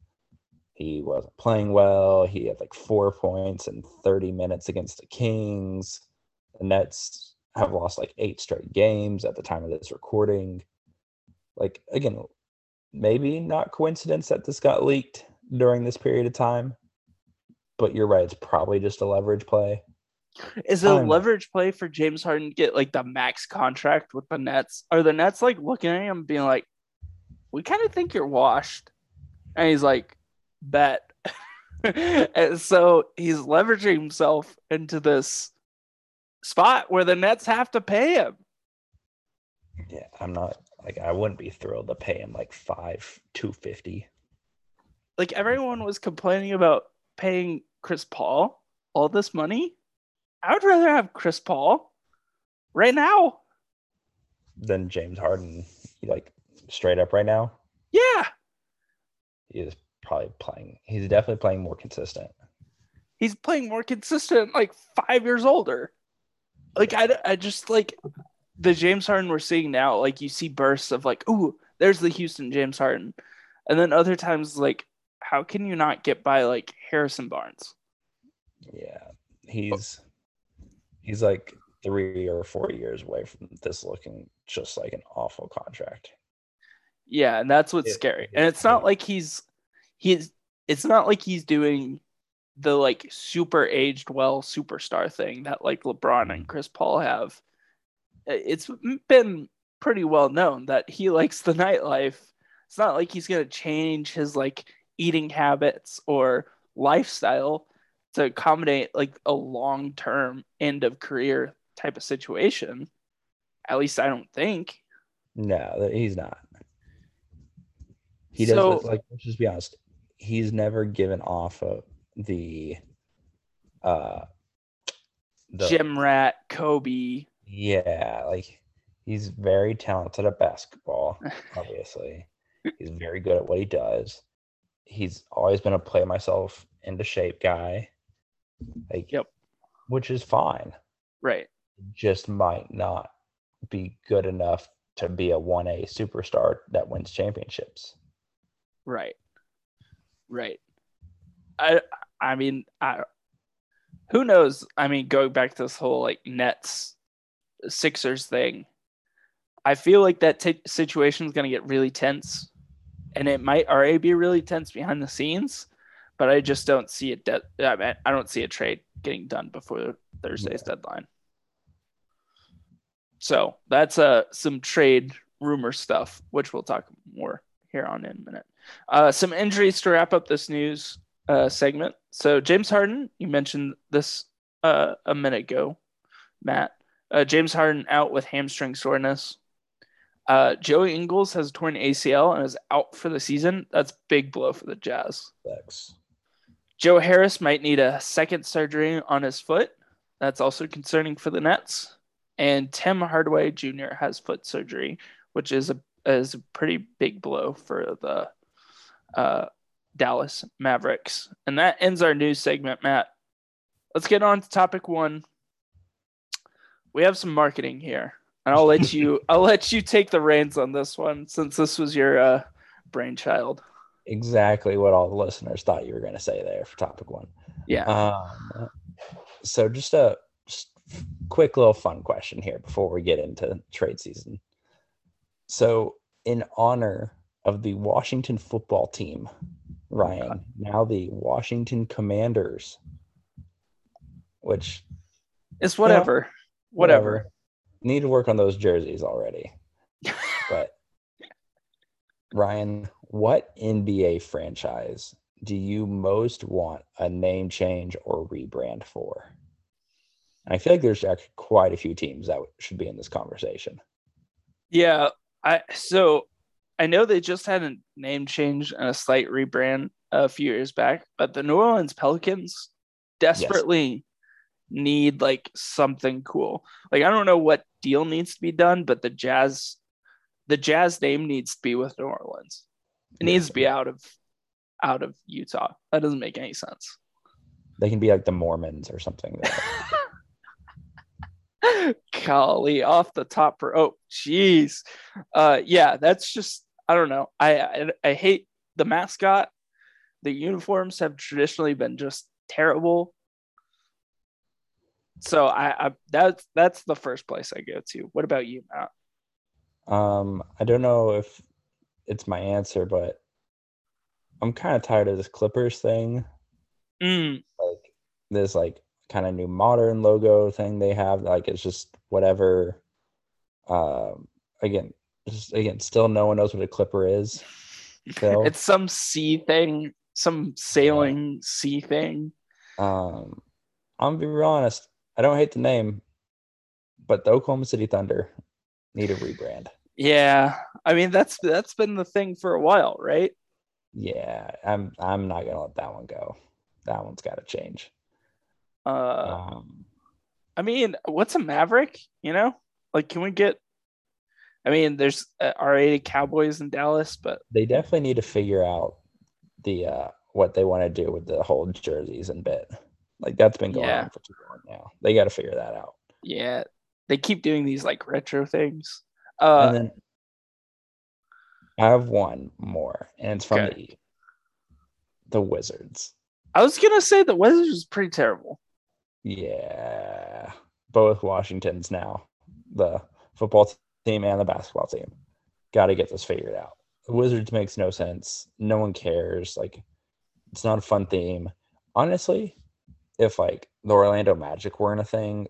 he wasn't playing well. He had like four points in 30 minutes against the Kings. The Nets have lost like eight straight games at the time of this recording. Like, again, maybe not coincidence that this got leaked during this period of time, but you're right. It's probably just a leverage play. Is it a leverage play for James Harden to get like the max contract with the Nets? Are the Nets like looking at him being like, we kind of think you're washed? And he's like, bet. and so he's leveraging himself into this spot where the Nets have to pay him. Yeah, I'm not like I wouldn't be thrilled to pay him like five two fifty. Like everyone was complaining about paying Chris Paul all this money. I would rather have Chris Paul right now than James Harden, like straight up right now. Yeah, he is probably playing. He's definitely playing more consistent. He's playing more consistent, like five years older. Like I, I just like the James Harden we're seeing now. Like you see bursts of like, ooh, there's the Houston James Harden, and then other times like, how can you not get by like Harrison Barnes? Yeah, he's he's like three or four years away from this looking just like an awful contract. Yeah, and that's what's it, scary. And it's not like he's he's it's not like he's doing the like super aged well superstar thing that like LeBron and mm-hmm. Chris Paul have. It's been pretty well known that he likes the nightlife. It's not like he's going to change his like eating habits or lifestyle to accommodate like a long term end of career type of situation. At least I don't think. No, he's not. He does so, like let's just be honest he's never given off of the uh the gym rat Kobe. Yeah, like he's very talented at basketball, obviously. he's very good at what he does. He's always been a play myself into shape guy. Like yep. which is fine. Right. Just might not be good enough to be a 1A superstar that wins championships. Right. Right. I I mean I who knows? I mean, going back to this whole like Nets Sixers thing, I feel like that t- situation is going to get really tense, and it might already be really tense behind the scenes. But I just don't see it. De- I, mean, I don't see a trade getting done before Thursday's yeah. deadline. So that's uh some trade rumor stuff, which we'll talk more here on in a minute. Uh, some injuries to wrap up this news uh, segment. So James Harden, you mentioned this uh, a minute ago, Matt. Uh, James Harden out with hamstring soreness. Uh, Joey Ingles has torn ACL and is out for the season. That's big blow for the Jazz. Thanks. Joe Harris might need a second surgery on his foot. That's also concerning for the Nets. And Tim Hardaway Jr. has foot surgery, which is a is a pretty big blow for the uh, Dallas Mavericks. And that ends our news segment, Matt. Let's get on to topic one. We have some marketing here, and I'll let you I'll let you take the reins on this one since this was your uh, brainchild. Exactly what all the listeners thought you were going to say there for topic one. Yeah. Um, so just a just quick little fun question here before we get into trade season. So in honor of the Washington football team, Ryan, now the Washington Commanders, which it's whatever. Whatever. whatever. Need to work on those jerseys already. but Ryan, what NBA franchise do you most want a name change or rebrand for? And I feel like there's actually quite a few teams that should be in this conversation. Yeah, I so I know they just had a name change and a slight rebrand a few years back, but the New Orleans Pelicans desperately yes. need like something cool. Like I don't know what deal needs to be done, but the Jazz the Jazz name needs to be with New Orleans. It needs to be out of out of Utah. That doesn't make any sense. They can be like the Mormons or something. Golly, off the top for oh, jeez, uh, yeah, that's just I don't know. I, I I hate the mascot. The uniforms have traditionally been just terrible. So I, I that's that's the first place I go to. What about you, Matt? Um, I don't know if it's my answer, but I'm kind of tired of this Clippers thing. Mm, Like this like kind of new modern logo thing they have. Like it's just whatever. Um, again, again, still no one knows what a Clipper is. Still. it's some sea thing, some sailing sea thing. Um, I'm gonna be real honest. I don't hate the name, but the Oklahoma City Thunder need a rebrand. Yeah, I mean that's that's been the thing for a while, right? Yeah, I'm I'm not gonna let that one go. That one's got to change. Uh, Um, I mean, what's a Maverick? You know, like, can we get? I mean, there's uh, R-rated Cowboys in Dallas, but they definitely need to figure out the uh what they want to do with the whole jerseys and bit. Like that's been going Yeah. on for too long now. They got to figure that out. yeah, they keep doing these like retro things. Uh, and then I have one more, and it's from Okay. the the Wizards. I was gonna say the Wizards is pretty terrible. Yeah, both Washingtons now, the football team and the basketball team, got to get this figured out. The Wizards makes no sense. No one cares. Like, it's not a fun theme. Honestly, if like the Orlando Magic weren't a thing,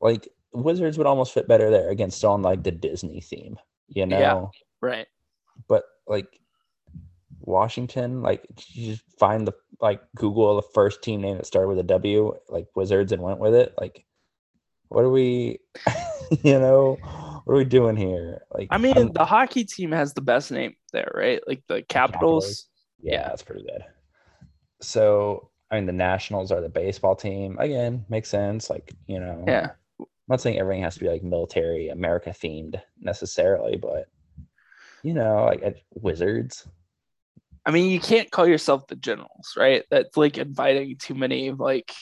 like Wizards would almost fit better there. against on like the Disney theme, you know. Yeah. Right. But like Washington, like you just find the like Google the first team name that started with a W, like Wizards, and went with it. Like, what are we, you know, what are we doing here? Like, I mean, I'm- the hockey team has the best name there, right? Like the Capitals. yeah, that's pretty good. So, I mean, the Nationals are the baseball team. Again, makes sense. Like, you know, Yeah. I'm not saying everything has to be like military America themed necessarily, but you know, like at Wizards. I mean, you can't call yourself the Generals, right? That's like inviting too many like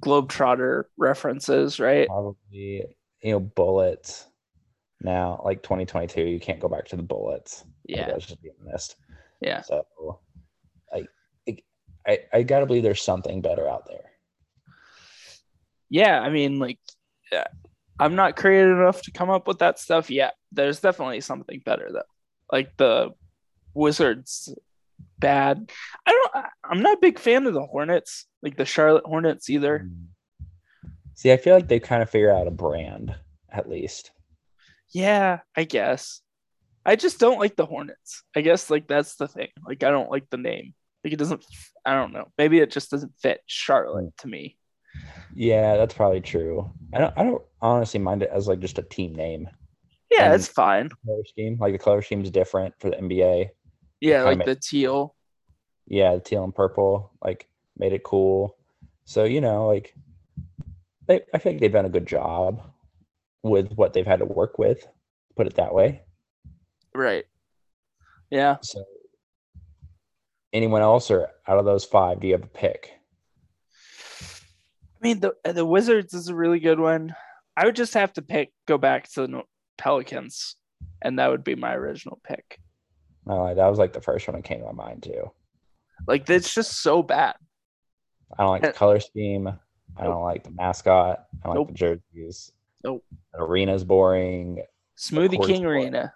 Globetrotter references, right? probably you know bullets now like 2022 you can't go back to the bullets Like, Yeah. that's just being honest Yeah. so I, I i gotta believe there's something better out there Yeah. I mean, like, yeah, I'm not creative enough to come up with that stuff yet. There's definitely something better though. Like the Wizards, bad. I don't. I'm not a big fan of the Hornets, like the Charlotte Hornets either. Mm. see i feel like they kind of figure out a brand at least Yeah, I guess. I just don't like the Hornets. I guess like that's the thing. Like I don't like the name. Like it doesn't. I don't know. Maybe it just doesn't fit Charlotte hmm. to me. yeah that's probably true i don't i don't honestly mind it as like just a team name Yeah, And- it's fine. color scheme like the color scheme is different for the nba Yeah, like the teal. yeah the teal and purple like made it cool so you know like they, i think they've done a good job with what they've had to work with put it that way Right. Yeah. so anyone else or out of those five do you have a pick I mean the the Wizards is a really good one. I would just have to pick go back to the Pelicans, and that would be my original pick. no that was like the first one that came to my mind too Like it's just so bad. i don't like the color scheme i don't like the mascot i don't Nope. like the jerseys Nope. the arena's boring Smoothie King for it. Arena.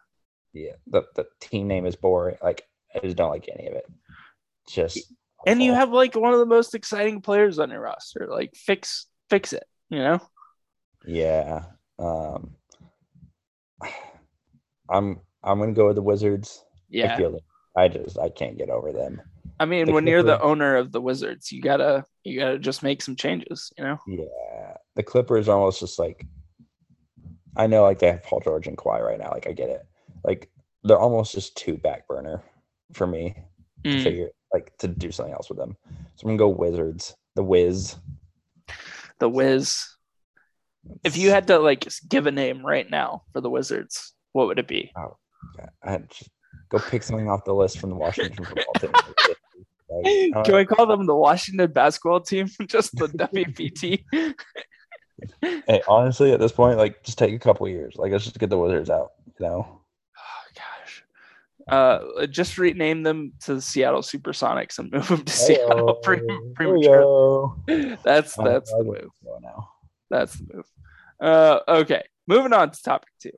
yeah the, the team name is boring like i just don't like any of it just And you have like one of the most exciting players on your roster. Like fix fix it, you know? Yeah. Um I'm I'm gonna go with the Wizards. I Yeah. feel it. I just I can't get over them. I mean, the when you're the owner of the Wizards, you gotta you gotta just make some changes, you know? Yeah. The Clippers are almost just like I know like they have Paul George and Kawhi right now. Like I get it. Like they're almost just too back burner for me to Mm. figure like to do something else with them. So I'm gonna go Wizards. The Wiz. The Wiz. If you had to like give a name right now for the Wizards, what would it be? Oh, I to go pick something off the list from the Washington football team. Like, uh, Can we call them the Washington basketball team? Just the WPT. hey, honestly, at this point, like, just take a couple years. Like, let's just get the Wizards out. You know, Oh gosh. Uh, just rename them to the Seattle Supersonics and move them to Seattle pre- prematurely. Heyo. That's that's the move. now. That's the move. Uh, okay, moving on to topic two.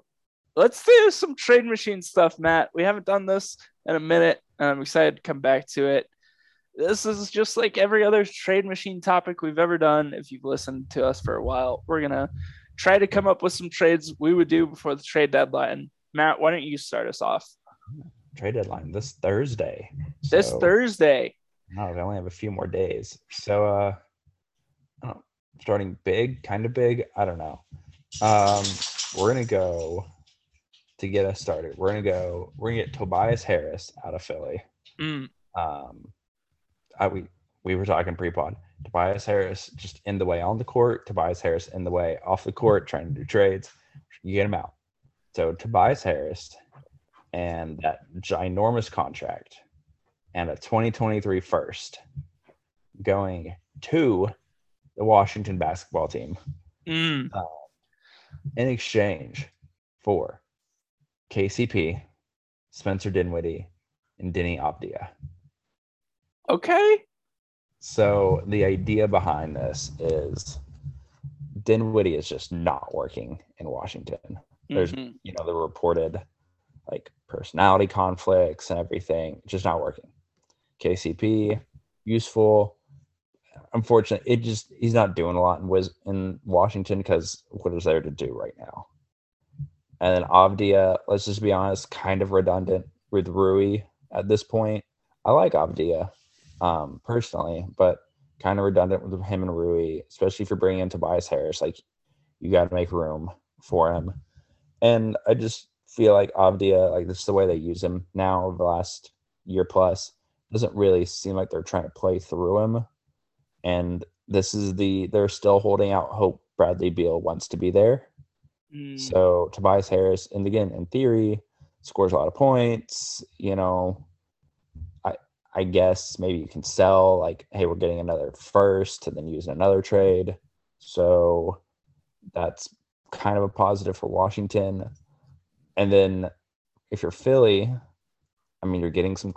Let's do some trade machine stuff, Matt. We haven't done this in a minute, and I'm excited to come back to it. This is just like every other trade machine topic we've ever done. If you've listened to us for a while, we're gonna try to come up with some trades we would do before the trade deadline. Matt, why don't you start us off? Trade deadline this Thursday. This Thursday. No, we only have a few more days. So uh I don't know, starting big, kind of big. I don't know. Um we're gonna go to get us started. We're gonna go, we're gonna get Tobias Harris out of Philly. Mm, Um I we we were talking pre-pod. Tobias Harris just in the way on the court, Tobias Harris in the way off the court, trying to do trades. You get him out. So Tobias Harris and that ginormous contract and a 2023 first going to the Washington basketball team mm. in exchange for KCP, Spencer Dinwiddie, and Deni Avdija. Okay. So the idea behind this is Dinwiddie is just not working in Washington. There's Mhm. you know the reported like personality conflicts and everything just not working kcp useful unfortunately it just he's not doing a lot in Wiz in washington because what is there to do right now and then avdija let's just be honest kind of redundant with rui at this point i like avdija um personally but kind of redundant with him and rui especially if you're bringing in tobias harris like you got to make room for him and I just feel like Avdija, like this is the way they use him now over the last year plus, doesn't really seem like they're trying to play through him. And this is the they're still holding out hope Bradley Beal wants to be there. Mm. So Tobias Harris, and again, in theory, scores a lot of points. You know, I guess maybe you can sell like, hey, we're getting another first, and then use another trade. So that's kind of a positive for Washington. And then if you're Philly, I mean, you're getting some,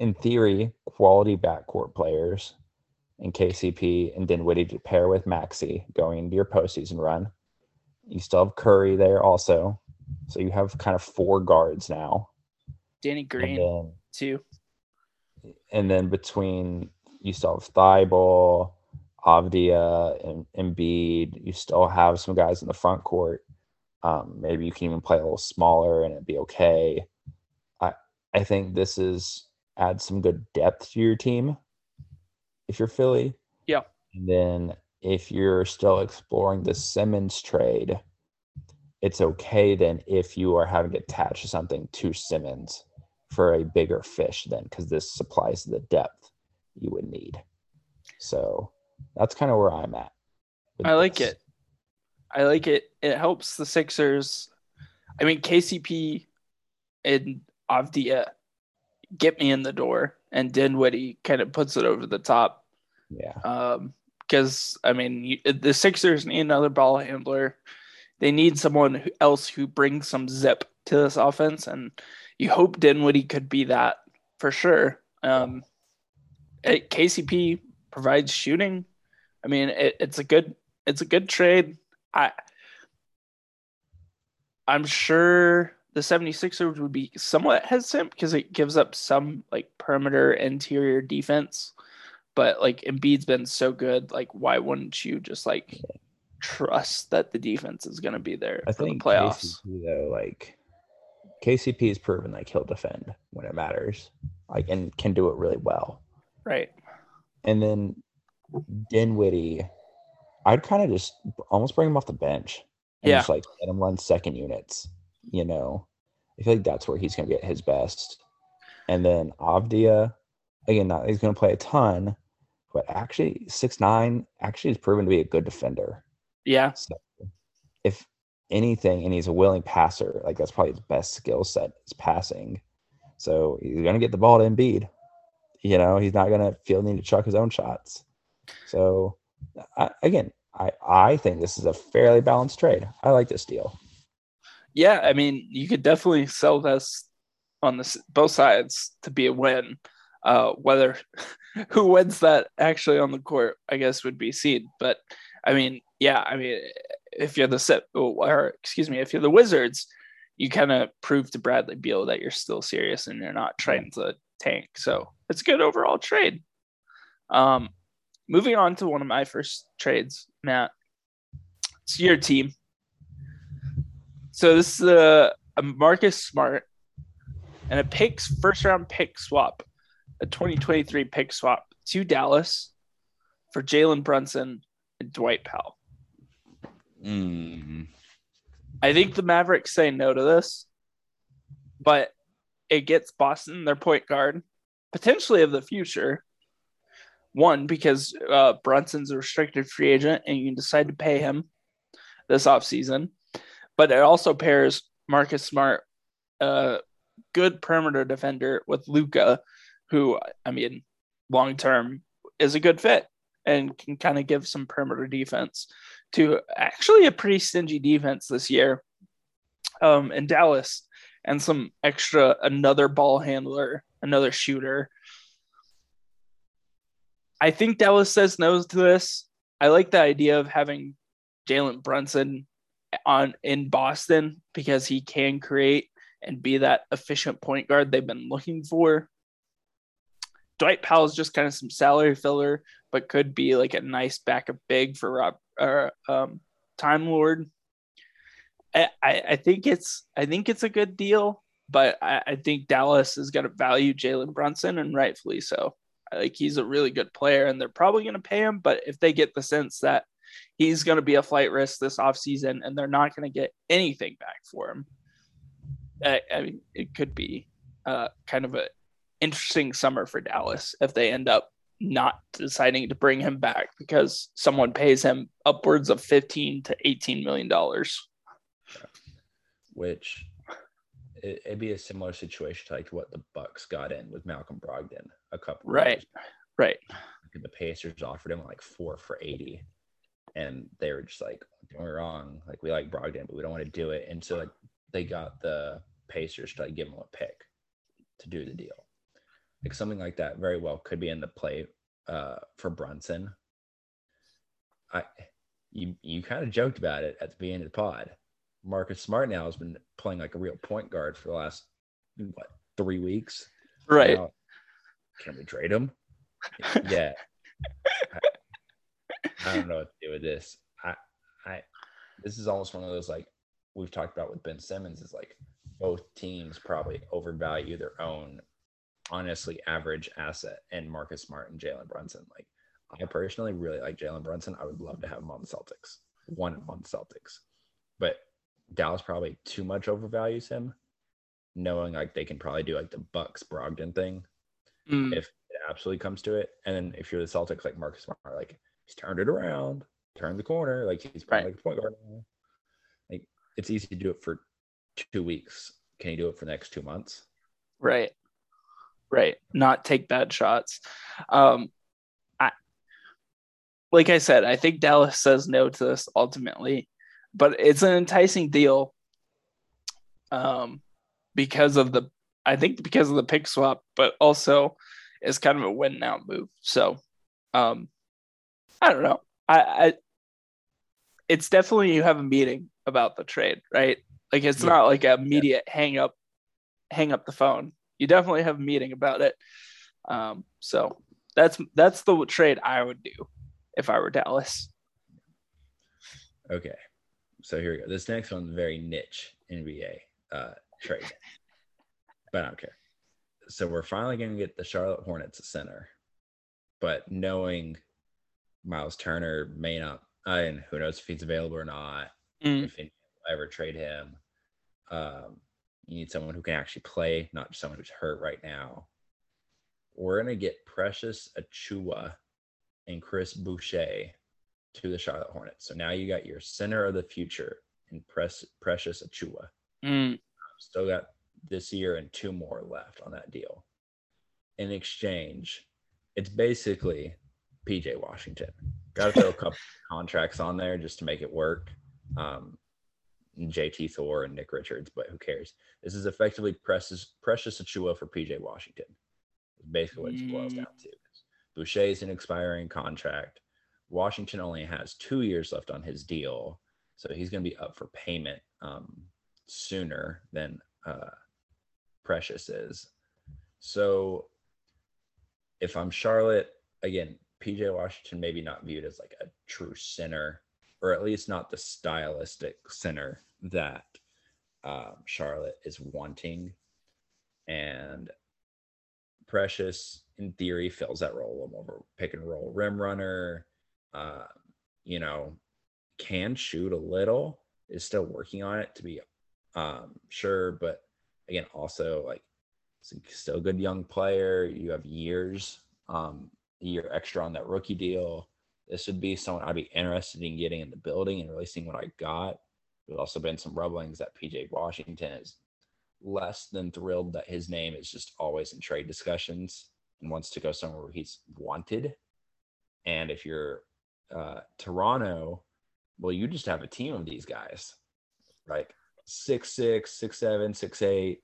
in theory, quality backcourt players in KCP and Dinwiddie to pair with Maxey going into your postseason run. You still have Curry there also. So you have kind of four guards now. Danny Green then too. And then between you still have Thybulle, Avdija, and Embiid, you still have some guys in the front court. Um, maybe you can even play a little smaller and it'd be okay. I I think this is adds some good depth to your team if you're Philly. Yeah. And then if you're still exploring the Simmons trade, it's okay then if you are having attached to attach something to Simmons for a bigger fish then because this supplies the depth you would need. So that's kind of where I'm at. I like it. I like it. It helps the Sixers. I mean, KCP and Avdija get me in the door, and Dinwiddie kind of puts it over the top. Yeah. Um, because I mean, you, the Sixers need another ball handler. They need someone else who brings some zip to this offense, and you hope Dinwiddie could be that for sure. Um, it, KCP provides shooting. I mean, it, it's a good it's a good trade. I I'm sure the 76ers would be somewhat hesitant because it gives up some like perimeter interior defense. But like Embiid's been so good, like why wouldn't you just like trust that the defense is going to be there I for the think playoffs? KCP though, like KCP has proven like he'll defend when it matters, like and can do it really well. Right. And then Dinwiddie, I'd kind of just almost bring him off the bench and Yeah. just like let him run second units. You know, I feel like that's where he's gonna get his best. And then Avdija, again, not he's gonna play a ton, but actually six nine actually has proven to be a good defender. Yeah. So if anything, and he's a willing passer, like that's probably his best skill set is passing. So he's gonna get the ball to Embiid. You know, he's not gonna feel need to chuck his own shots. So I, again, I I think this is a fairly balanced trade. I like this deal. Yeah, I mean, you could definitely sell this on the both sides to be a win. Uh, whether who wins that actually on the court, I guess would be seen. But I mean, yeah, I mean, if you're the set or excuse me, if you're the Wizards, you kind of prove to Bradley Beal that you're still serious and you're not trying to tank. So it's a good overall trade. Um, moving on to one of my first trades, Matt. It's your team. So this is a, a Marcus Smart and a picks first round pick swap, a 2023 pick swap to Dallas for Jalen Brunson and Dwight Powell. Mm. I think the Mavericks say no to this, but it gets Boston their point guard, potentially of the future. One, because uh, Brunson's a restricted free agent and you can decide to pay him this offseason. But it also pairs Marcus Smart, a good perimeter defender, with Luka, who, I mean, long term is a good fit and can kind of give some perimeter defense to actually a pretty stingy defense this year um, in Dallas and some extra, another ball handler, another shooter. I think Dallas says no to this. I like the idea of having Jalen Brunson on in Boston because he can create and be that efficient point guard they've been looking for. Dwight Powell is just kind of some salary filler, but could be like a nice backup big for Rob or um, Time Lord. I, I think it's I think it's a good deal, but I, I think Dallas is going to value Jalen Brunson and rightfully so. Like he's a really good player, and they're probably going to pay him. But if they get the sense that he's going to be a flight risk this offseason and they're not going to get anything back for him, I, I mean, it could be uh, kind of a interesting summer for Dallas if they end up not deciding to bring him back because someone pays him upwards of 15 to 18 million dollars. Which it, would be a similar situation to like what the bucks got in with malcolm brogdon a couple right right. The pacers offered him like four for 80 and they were just like don't wrong like we like brogdon but we don't want to do it. And so like they got the pacers to like give him a pick to do the deal like something like that very well could be in the play uh, for Brunson. I you you kind of joked about it at the beginning of the pod. Marcus Smart now has been playing like a real point guard for the last what three weeks. Right. Now, can we trade him? yeah. I, I don't know what to do with this. I I this is almost one of those like we've talked about with Ben Simmons is like both teams probably overvalue their own honestly average asset in Marcus Smart and Jalen Brunson. Like I personally really like Jalen Brunson. I would love to have him on the Celtics, one on the Celtics. But Dallas probably too much overvalues him, knowing like they can probably do like the Bucks Brogdon thing mm. if it absolutely comes to it. And then if you're the Celtics, like Marcus Smart, like he's turned it around, turned the corner, like he's playing right. like a point guard now. Like it's easy to do it for two weeks. Can you do it for the next two months? Right right not take bad shots. Um i like i said i think dallas says no to this ultimately but it's an enticing deal um because of the i think because of the pick swap but also it's kind of a win now move. So um i don't know. I i it's definitely you have a meeting about the trade right? Like it's yeah. not like a immediate yeah. hang up hang up the phone you definitely have a meeting about it. Um, so that's that's the trade I would do if I were Dallas. Okay, so here we go. This next one's very niche NBA uh, trade, but I don't care. So we're finally going to get the Charlotte Hornets center, but knowing Miles Turner may not, and who knows if he's available or not, mm. if ever trade him. Um, you need someone who can actually play, not just someone who's hurt right now. We're going to get Precious Achiuwa and Chris Boucher to the Charlotte Hornets. So now you got your center of the future in Precious Achiuwa. Mm. Still got this year and two more left on that deal. in exchange, it's basically PJ Washington. Got to throw a couple contracts on there just to make it work. Um, JT Thor and Nick Richards, but who cares? This is effectively Precious Precious Achiuwa for PJ Washington. It's basically what it boils down to. Boucher is an expiring contract. Washington only has two years left on his deal, so he's going to be up for payment um, sooner than uh, Precious is. So if I'm Charlotte, again, PJ Washington maybe not viewed as like a true center, or at least not the stylistic center that um, Charlotte is wanting. And Precious, in theory, fills that role a pick and roll rim runner. Uh, you know, can shoot a little, is still working on it to be um, sure, but again, also like still a good young player. You have years, um, year extra on that rookie deal. This would be someone I'd be interested in getting in the building and really seeing what I got. There's also been some rumblings that PJ Washington is less than thrilled that his name is just always in trade discussions and wants to go somewhere where he's wanted. And if you're uh, Toronto, well, you just have a team of these guys, like six six, six seven, six eight,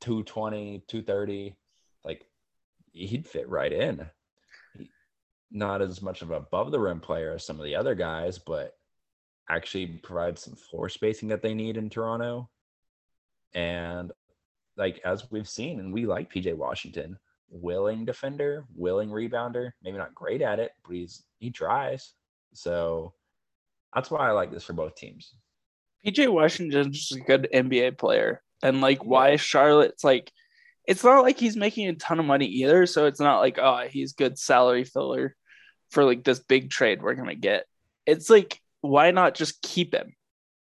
220, 230. Like he'd fit right in. Not as much of a above the rim player as some of the other guys, but actually provides some floor spacing that they need in Toronto. And like as we've seen, and we like PJ Washington, willing defender, willing rebounder, maybe not great at it, but he's he tries. So that's why I like this for both teams. PJ Washington's just a good NBA player and like why Charlotte's like it's not like he's making a ton of money either. So it's not like, oh, he's good salary filler for like this big trade we're gonna get. It's like, why not just keep him?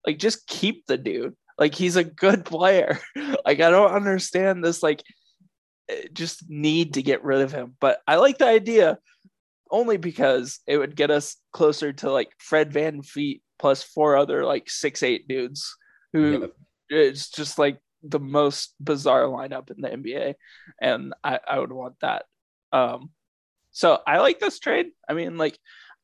Like just keep the dude. Like he's a good player. like I don't understand this like eh, just need to get rid of him. But I like the idea only because it would get us closer to like Fred Van VanVleet plus four other like six eight dudes who yeah. it's just like the most bizarre lineup in the NBA, and I, I would want that. Um, so I like this trade. I mean, like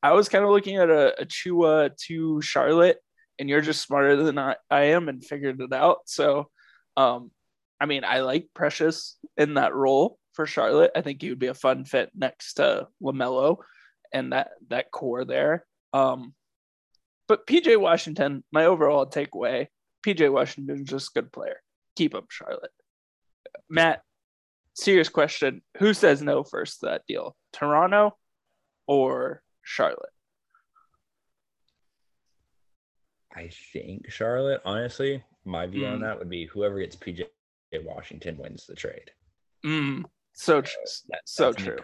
I was kind of looking at a, Achiuwa to Charlotte, and you're just smarter than I, I am and figured it out. So, um, I mean, I like Precious in that role for Charlotte. I think he would be a fun fit next to Lamelo and that that core there. Um, but PJ Washington, my overall takeaway, PJ Washington is just a good player keep him, Charlotte. Matt, serious question. Who says no first to that deal? Toronto or Charlotte? I think Charlotte, honestly, my view mm. on that would be whoever gets PJ Washington wins the trade. Mm. So, tr- that, so true.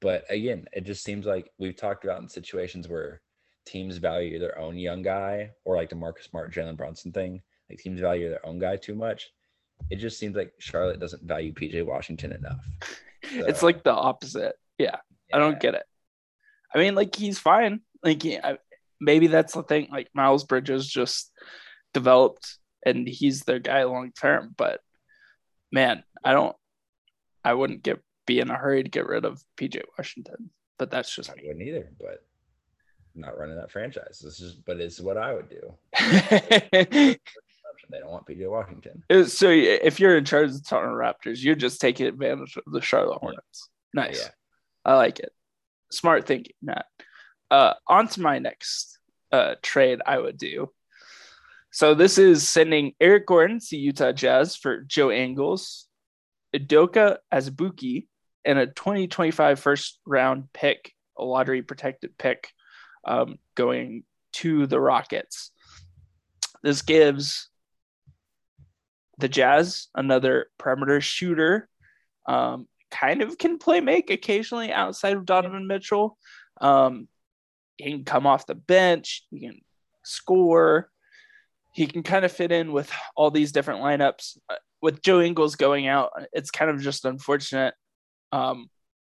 But again, it just seems like we've talked about in situations where teams value their own young guy or like the Marcus Smart, Jalen Brunson thing like teams value their own guy too much. It just seems like Charlotte doesn't value PJ Washington enough. So, it's like the opposite. Yeah, yeah, I don't get it. I mean, like he's fine. Like yeah, maybe that's the thing. Like Miles Bridges just developed, and he's their guy long term. But man, I don't. I wouldn't get be in a hurry to get rid of PJ Washington. But that's just I wouldn't either. But not running that franchise. This is, but it's what I would do. They don't want PJ Washington. So if you're in charge of the Toronto Raptors, you're just taking advantage of the Charlotte Hornets. Nice. Yeah. I like it. Smart thinking, Matt. Uh, on to my next uh, trade I would do. So this is sending Eric Gordon to Utah Jazz for Joe Ingles, Udoka Azubuike, and a 2025 first round pick, a lottery protected pick, um, going to the Rockets. This gives the Jazz, another perimeter shooter, um, kind of can play make occasionally outside of Donovan Mitchell. Um, he can come off the bench, he can score, he can kind of fit in with all these different lineups. Uh, with Joe Ingles going out, it's kind of just unfortunate. Um,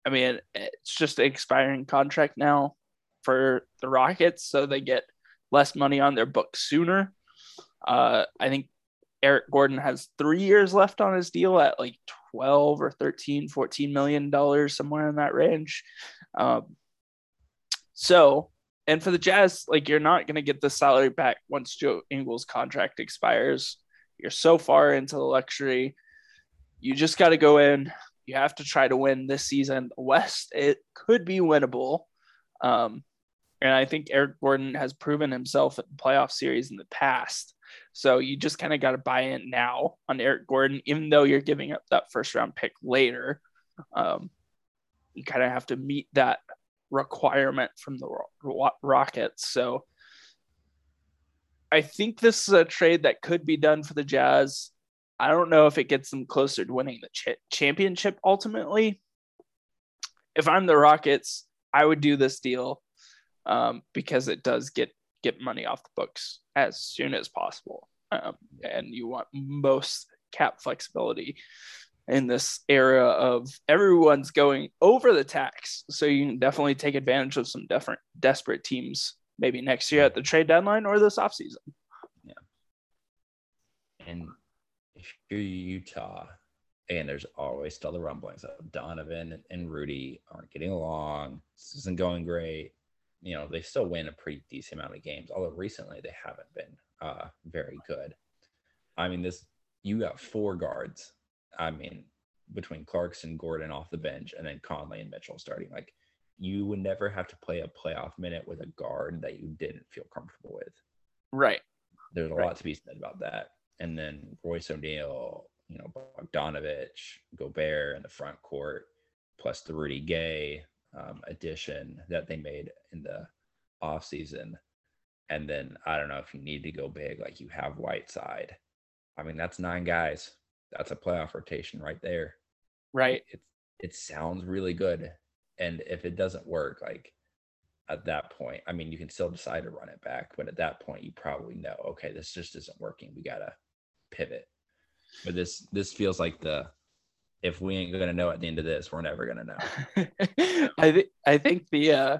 I mean, it's just an expiring contract now for the Rockets, so they get less money on their books sooner. Uh, I think Eric Gordon has three years left on his deal at like 12 or 13, 14 million dollars, somewhere in that range. Um, so, and for the Jazz, like you're not going to get the salary back once Joe Ingles' contract expires. You're so far into the luxury. You just got to go in. You have to try to win this season. West, it could be winnable. Um, and I think Eric Gordon has proven himself in the playoff series in the past. So you just kind of got to buy in now on Eric Gordon, even though you're giving up that first round pick later. Um, you kind of have to meet that requirement from the Rockets. So I think this is a trade that could be done for the Jazz. I don't know if it gets them closer to winning the ch- championship ultimately. If I'm the Rockets, I would do this deal um, because it does get get money off the books as soon as possible. Um, and you want most cap flexibility in this era of everyone's going over the tax. So you can definitely take advantage of some different desperate teams maybe next year at the trade deadline or this offseason. Yeah. And if you're Utah, and there's always still the rumblings of Donovan and Rudy aren't getting along. This isn't going great you know, they still win a pretty decent amount of games, although recently they haven't been uh, very good. I mean, this you got four guards. I mean, between Clarkson, Gordon off the bench, and then Conley and Mitchell starting. Like, you would never have to play a playoff minute with a guard that you didn't feel comfortable with. Right. There's a right. lot to be said about that. And then Royce O'Neale, you know, Bogdanovich, Gobert in the front court, plus the Rudy Gay, um, addition that they made in the off season. And then I don't know if you need to go big, like you have Whiteside. I mean, that's nine guys. That's a playoff rotation right there. Right. It, it sounds really good. And if it doesn't work, like at that point, I mean, you can still decide to run it back, but at that point, you probably know, okay, this just isn't working. We gotta pivot. But this this feels like the if we ain't gonna know at the end of this, we're never gonna know. I think I think the uh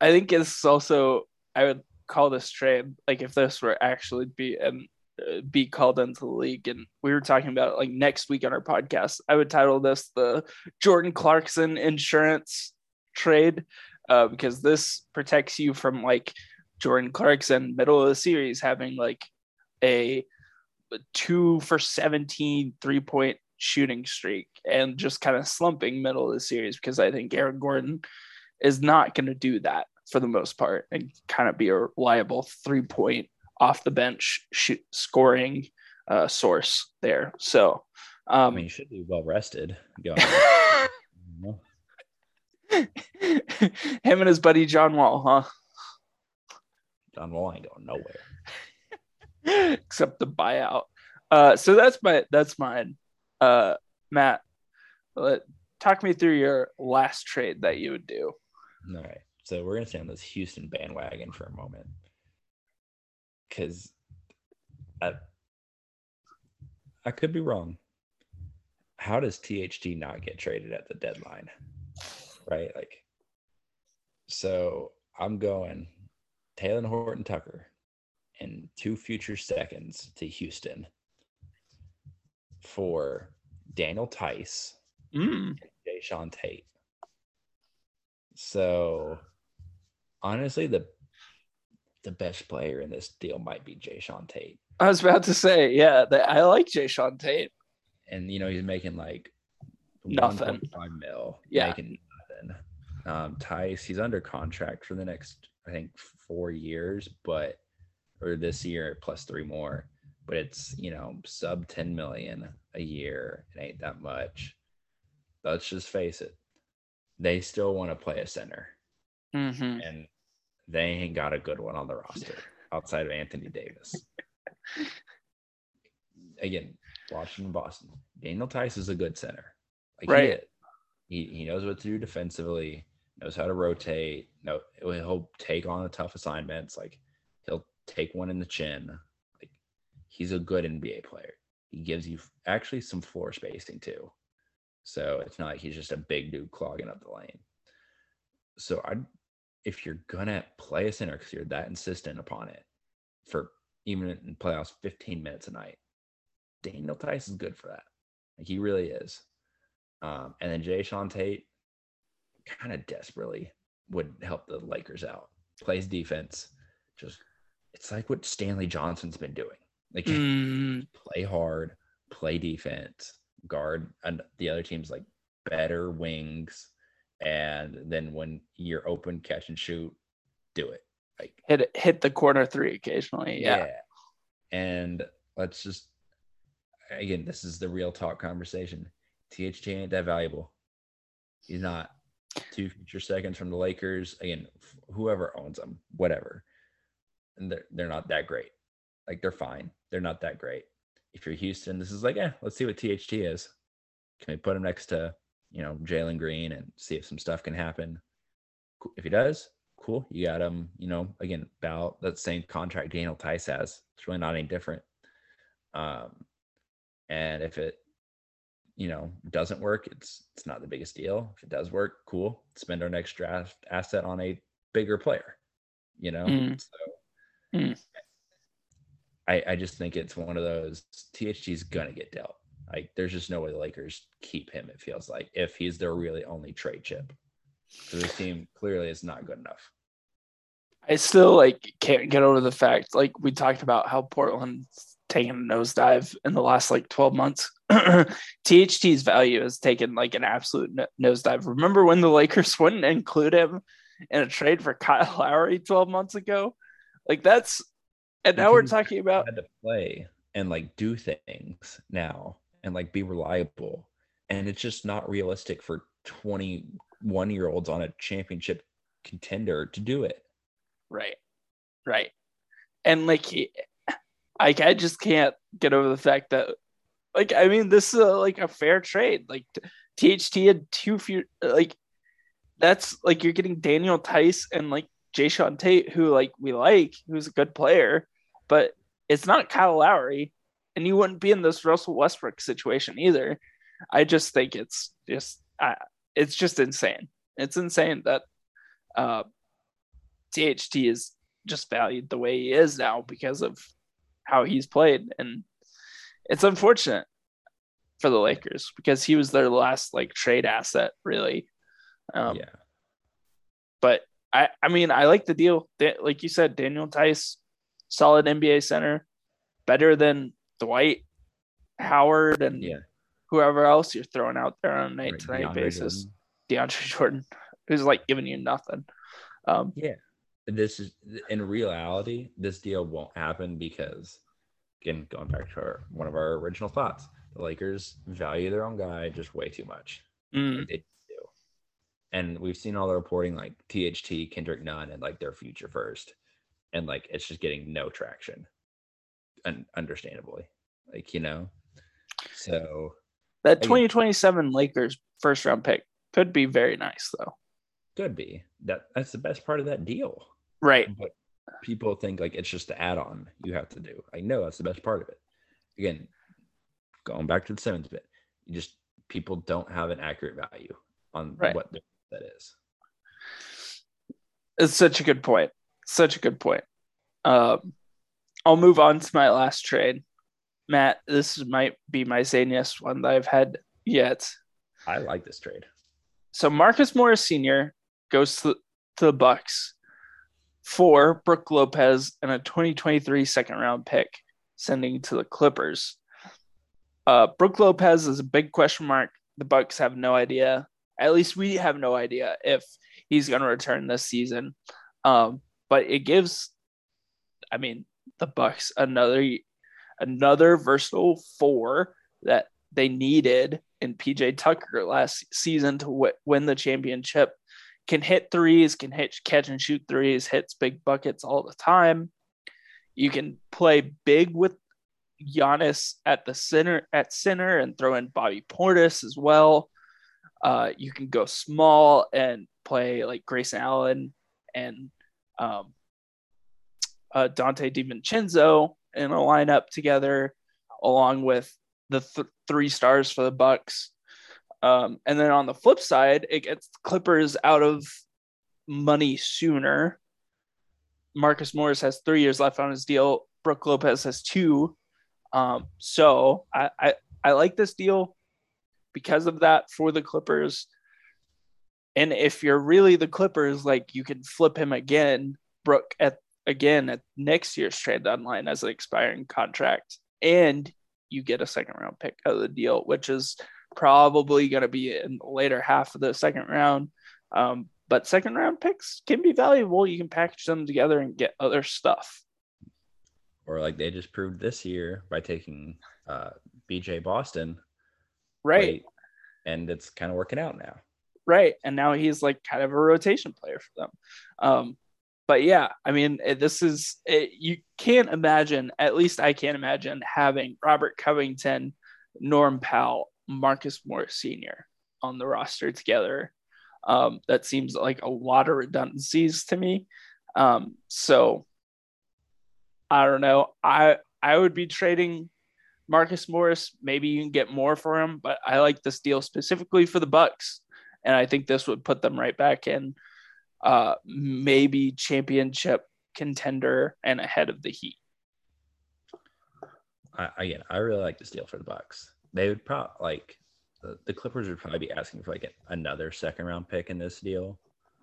I think it's also I would call this trade like if this were actually be and uh, be called into the league and we were talking about like next week on our podcast i would title this the jordan clarkson insurance trade uh, because this protects you from like jordan clarkson middle of the series having like a two for 17 three point shooting streak and just kind of slumping middle of the series because I think Aaron Gordon is not going to do that for the most part and kind of be a reliable three point off the bench shoot, scoring uh, source there. So, um, I mean, you should be well rested. Him and his buddy John Wall, huh? John Wall ain't going nowhere. Except the buyout. Uh, so that's my that's mine. Uh, Matt, let, talk me through your last trade that you would do. All right. So we're going to stay on this Houston bandwagon for a moment. Because I, I could be wrong. How does THT not get traded at the deadline? Right? Like, so I'm going Talen Horton Tucker and two future seconds to Houston for Daniel Theis mm. and Jae'Sean Tate. So honestly, the the best player in this deal might be Jae'Sean Tate. I was about to say, yeah, I like Jae'Sean Tate. And you know, he's making like nothing. 1.5 mil. Yeah. Making nothing. Um, Theis, he's under contract for the next, I think, four years, but or this year plus three more but it's you know sub 10 million a year it ain't that much let's just face it they still want to play a center mm-hmm. and they ain't got a good one on the roster outside of anthony davis again washington boston daniel Theis is a good center like right he, he, he knows what to do defensively knows how to rotate no he'll take on the tough assignments like he'll take one in the chin Like he's a good NBA player. He gives you actually some floor spacing too. So it's not like he's just a big dude clogging up the lane. So I if you're gonna play a center because you're that insistent upon it for even in playoffs 15 minutes a night, Daniel Theis is good for that. Like he really is. Um, and then Jae'Sean Tate kind of desperately would help the Lakers out. Plays defense, just it's like what Stanley Johnson's been doing. Like Mm, play hard, play defense, guard and the other team's like better wings, and then when you're open, catch and shoot, do it. Like hit hit the corner three occasionally. Yeah. And let's just again, this is the real talk conversation. THT ain't that valuable. He's not. Two future seconds from the Lakers. Again, whoever owns them, whatever. And they're they're not that great. Like they're fine. They're not that great. If you're Houston, this is like, eh, let's see what THT is. Can we put him next to, you know, Jalen Green and see if some stuff can happen? If he does, cool. You got him, you know, again, about that same contract Daniel Theis has. It's really not any different. Um, and if it, you know, doesn't work, it's it's not the biggest deal. If it does work, cool. Spend our next draft asset on a bigger player. You know, Mm. so Mm. I I just think it's one of those THT's gonna get dealt. Like, there's just no way the Lakers keep him. It feels like if he's their really only trade chip. So this team clearly is not good enough. I still like can't get over the fact like we talked about how Portland's taken a nosedive in the last like 12 months. THT's value has taken like an absolute no- nosedive. Remember when the Lakers wouldn't include him in a trade for Kyle Lowry 12 months ago? Like that's and now we're talking about had to play and like do things now and like be reliable. And it's just not realistic for 21 year olds on a championship contender to do it. Right. Right. And like he, like I just can't get over the fact that like I mean this is a, like a fair trade. Like THT had two few like that's like you're getting Daniel Theis and like Jae'Sean Tate who like we like who's a good player, but it's not Kyle Lowry and you wouldn't be in this Russell Westbrook situation either. I just think it's just uh, it's just insane. It's insane that uh THT is just valued the way he is now because of how he's played and it's unfortunate for the Lakers because he was their last like trade asset really um, yeah. but I I mean I like the deal like you said Daniel Theis solid NBA center better than Dwight Howard and Yeah. whoever else you're throwing out there on a night to night basis Jordan. DeAndre Jordan who's like giving you nothing um yeah, This is in reality, this deal won't happen because again, going back to our, one of our original thoughts, the Lakers value their own guy just way too much. mm, Like, they do. And we've seen all the reporting like THT, Kendrick Nunn, and like their future first. And like it's just getting no traction. Un- understandably. Like, you know. So That Again. 2027 Lakers first round pick could be very nice though. could be. That that's the best part of that deal. Right. But people think like it's just the add-on you have to do. I know that's the best part of it. Again, going back to the Simmons bit, you just people don't have an accurate value on Right. what that is. It's such a good point. Such a good point. Um, I'll move on to my last trade. Matt, this might be my zaniest one that I've had yet. I like this trade. So Marcus Morris Sr. goes to, to the Bucks for Brook Lopez and a 2023 second round pick, sending to the Clippers. Uh, Brook Lopez is a big question mark. The Bucks have no idea. At least we have no idea if he's going to return this season. Um, but it gives, I mean, the Bucks another another versatile four that they needed in PJ Tucker last season to w- win the championship. Can hit threes, can hit catch and shoot threes, hits big buckets all the time. You can play big with Giannis at the center at center and throw in Bobby Portis as well. Uh, you can go small and play like Grayson Allen and um, uh, Donte DiVincenzo in a lineup together, along with the th- three stars for the Bucks. Um, and then on the flip side, it gets Clippers out of money sooner. Marcus Morris has three years left on his deal. Brook Lopez has two. Um, so I, I I like this deal. Because of that for the Clippers. And if you're really the Clippers, like you can flip him again, Brook at again at next year's trade deadline as an expiring contract, and you get a second round pick of the deal, which is probably going to be in the later half of the second round. Um, but second round picks can be valuable. You can package them together and get other stuff. Or like they just proved this year by taking uh, BJ Boston. Right. and it's kind of working out now. Right. And now he's like kind of a rotation player for them. Um, but yeah, I mean, this is, it, you can't imagine, at least I can't imagine having Robert Covington, Norm Powell, Marcus Morris Sr. on the roster together. Um, that seems like a lot of redundancies to me. Um, so I don't know. I I would be trading Marcus Morris. Maybe you can get more for him, but I like this deal specifically for the Bucks, and I think this would put them right back in uh, maybe championship contender and ahead of the Heat. I, again, I really like this deal for the Bucks. They would probably like the, the Clippers would probably be asking for like another second round pick in this deal,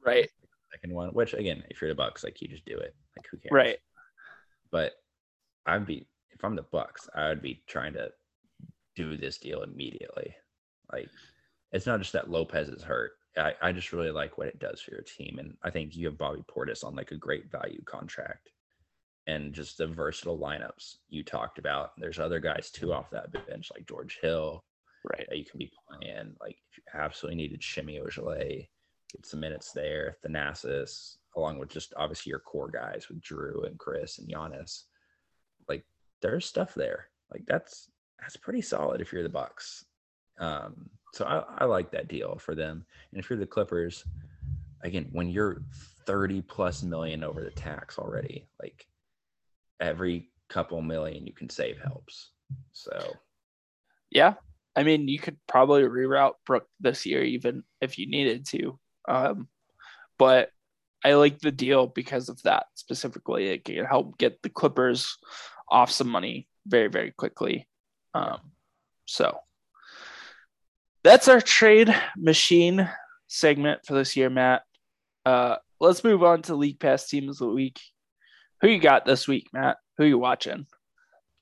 right? Second one, which again, if you're the Bucks, like you just do it. Like who cares, right? But I'd be if I'm the Bucks, I would be trying to do this deal immediately. Like it's not just that Lopez is hurt. I, I just really like what it does for your team. And I think you have Bobby Portis on like a great value contract and just the versatile lineups you talked about. There's other guys too off that bench, like George Hill, right? That you can be playing. Like if you absolutely needed Semi Ojeleye, get some minutes there. Thanasis, along with just obviously your core guys with Jrue and Khris and Giannis. There's stuff there. Like that's that's pretty solid if you're the Bucks. Um, so I, I like that deal for them. And if you're the Clippers, again, when you're 30 plus million over the tax already, like every couple million you can save helps. So yeah. I mean, you could probably reroute Brook this year, even if you needed to. Um, but I like the deal because of that specifically. It can help get the Clippers off some money very, very quickly. Um, so that's our trade machine segment for this year, Matt. Uh, let's move on to League Pass teams of the week. Who you got this week, Matt? Who you watching?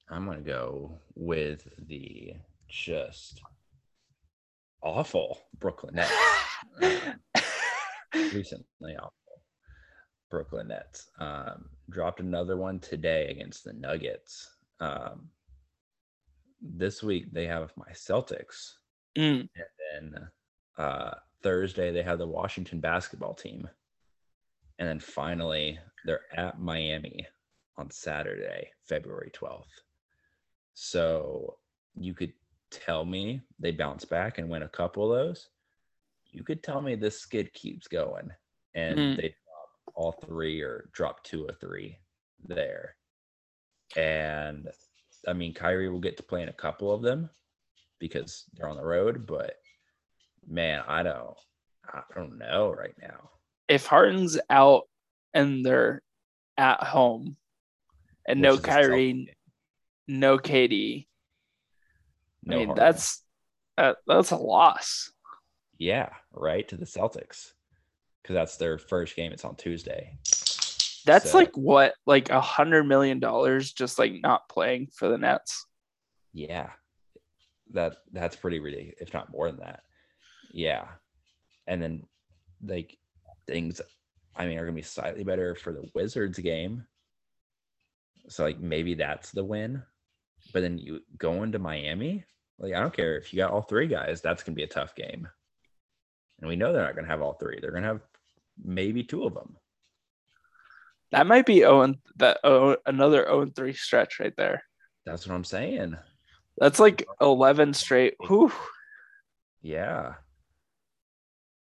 I'm gonna go with the just awful Brooklyn Nets. uh, recently awful Brooklyn Nets. Um, dropped another one today against the Nuggets. Um, this week they have my Celtics Mm. And then uh, Thursday, they have the Washington basketball team. And then finally, they're at Miami on Saturday, February 12th. So you could tell me they bounce back and win a couple of those. You could tell me this skid keeps going and mm. they all three or drop two or three there. And I mean, Kyrie will get to play in a couple of them, because they're on the road. But man, I don't, I don't know right now. If Harden's out and they're at home, and Which no Kyrie, no KD, no I mean Harden. that's uh, that's a loss. Yeah, right to the Celtics because that's their first game. It's on Tuesday. That's so, like what, like a hundred million dollars, just like not playing for the Nets. Yeah, that that's pretty ridiculous, if not more than that. Yeah. And then like things I mean are gonna be slightly better for the Wizards game. So like maybe that's the win. But then you go into Miami, like I don't care if you got all three guys, that's gonna be a tough game. And we know they're not gonna have all three. They're gonna have maybe two of them. That might be Owen that oh, another 0 3 stretch right there. That's what I'm saying. That's like 11 straight. Whew. Yeah.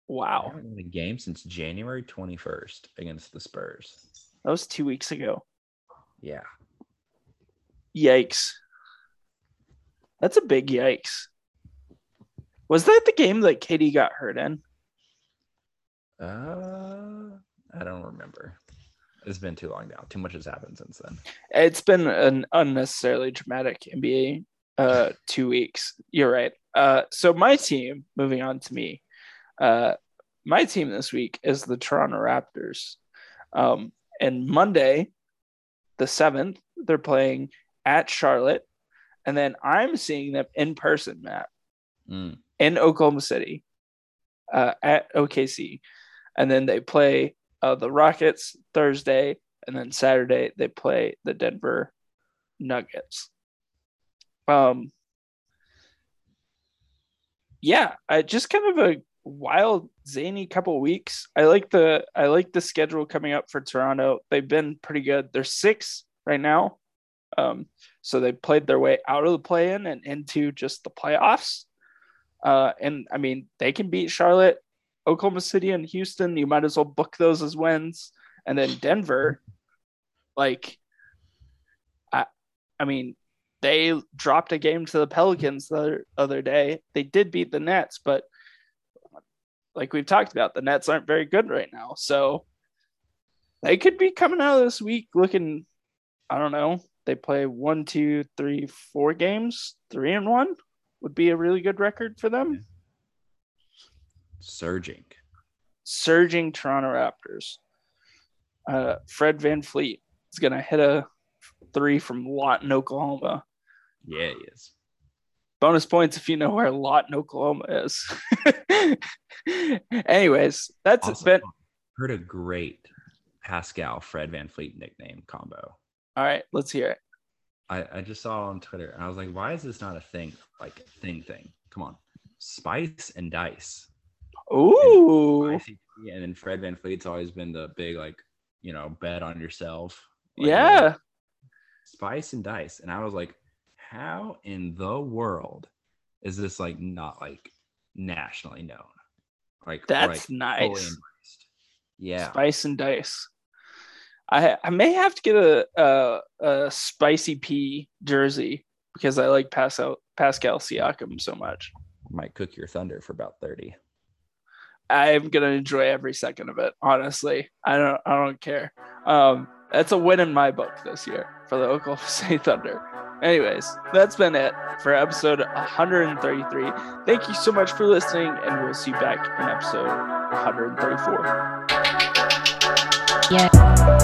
Wow. I haven't won a game since January 21st against the Spurs. That was two weeks ago. Yeah. Yikes. That's a big yikes. Was that the game that KD got hurt in? Uh, I don't remember. It's been too long now. Too much has happened since then. It's been an unnecessarily dramatic NBA uh, two weeks. You're right. Uh, so my team, moving on to me, uh, my team this week is the Toronto Raptors. Um, and Monday, the seventh, they're playing at Charlotte, and then I'm seeing them in person, Matt, Mm. in Oklahoma City, uh, at OKC, and then they play uh, the Rockets Thursday, and then Saturday they play the Denver Nuggets. Um, yeah, I just kind of a wild, zany couple weeks. I like the I like the schedule coming up for Toronto. They've been pretty good. They're six right now, um, so they played their way out of the play-in and into just the playoffs. Uh, and I mean, they can beat Charlotte, Oklahoma City, and Houston. You might as well book those as wins. And then Denver, like, I, I mean, they dropped a game to the Pelicans the other, other day. They did beat the Nets, but like we've talked about, the Nets aren't very good right now. So they could be coming out of this week looking, I don't know. They play one, two, three, four games, three and one would be a really good record for them. Surging. Surging Toronto Raptors. Uh, Fred VanVleet is going to hit a three from Lawton, Oklahoma. Yeah, he is. Bonus points if you know where Lawton, Oklahoma is. Anyways, that's Also, been heard a great Pascal Fred VanVleet nickname combo. all right. Let's hear it. I, I just saw on Twitter and I was like, why is this not a thing? Like thing thing. Come on. Spice and dice. Ooh, and then Fred VanVleet's always been the big like, you know, bet on yourself. Like, yeah. Spice and dice. And I was like, how in the world is this like not like nationally known? Like That's like, nice. Yeah. Spice and dice. I I may have to get a a, a spicy pea jersey because I like Pascal Pascal Siakam so much. Might cook your thunder for about 30. I'm gonna enjoy every second of it. Honestly, I don't I don't care. Um, that's a win in my book this year for the Oklahoma City Thunder. Anyways, that's been it for episode 133. Thank you so much for listening, and we'll see you back in episode 134. Yeah.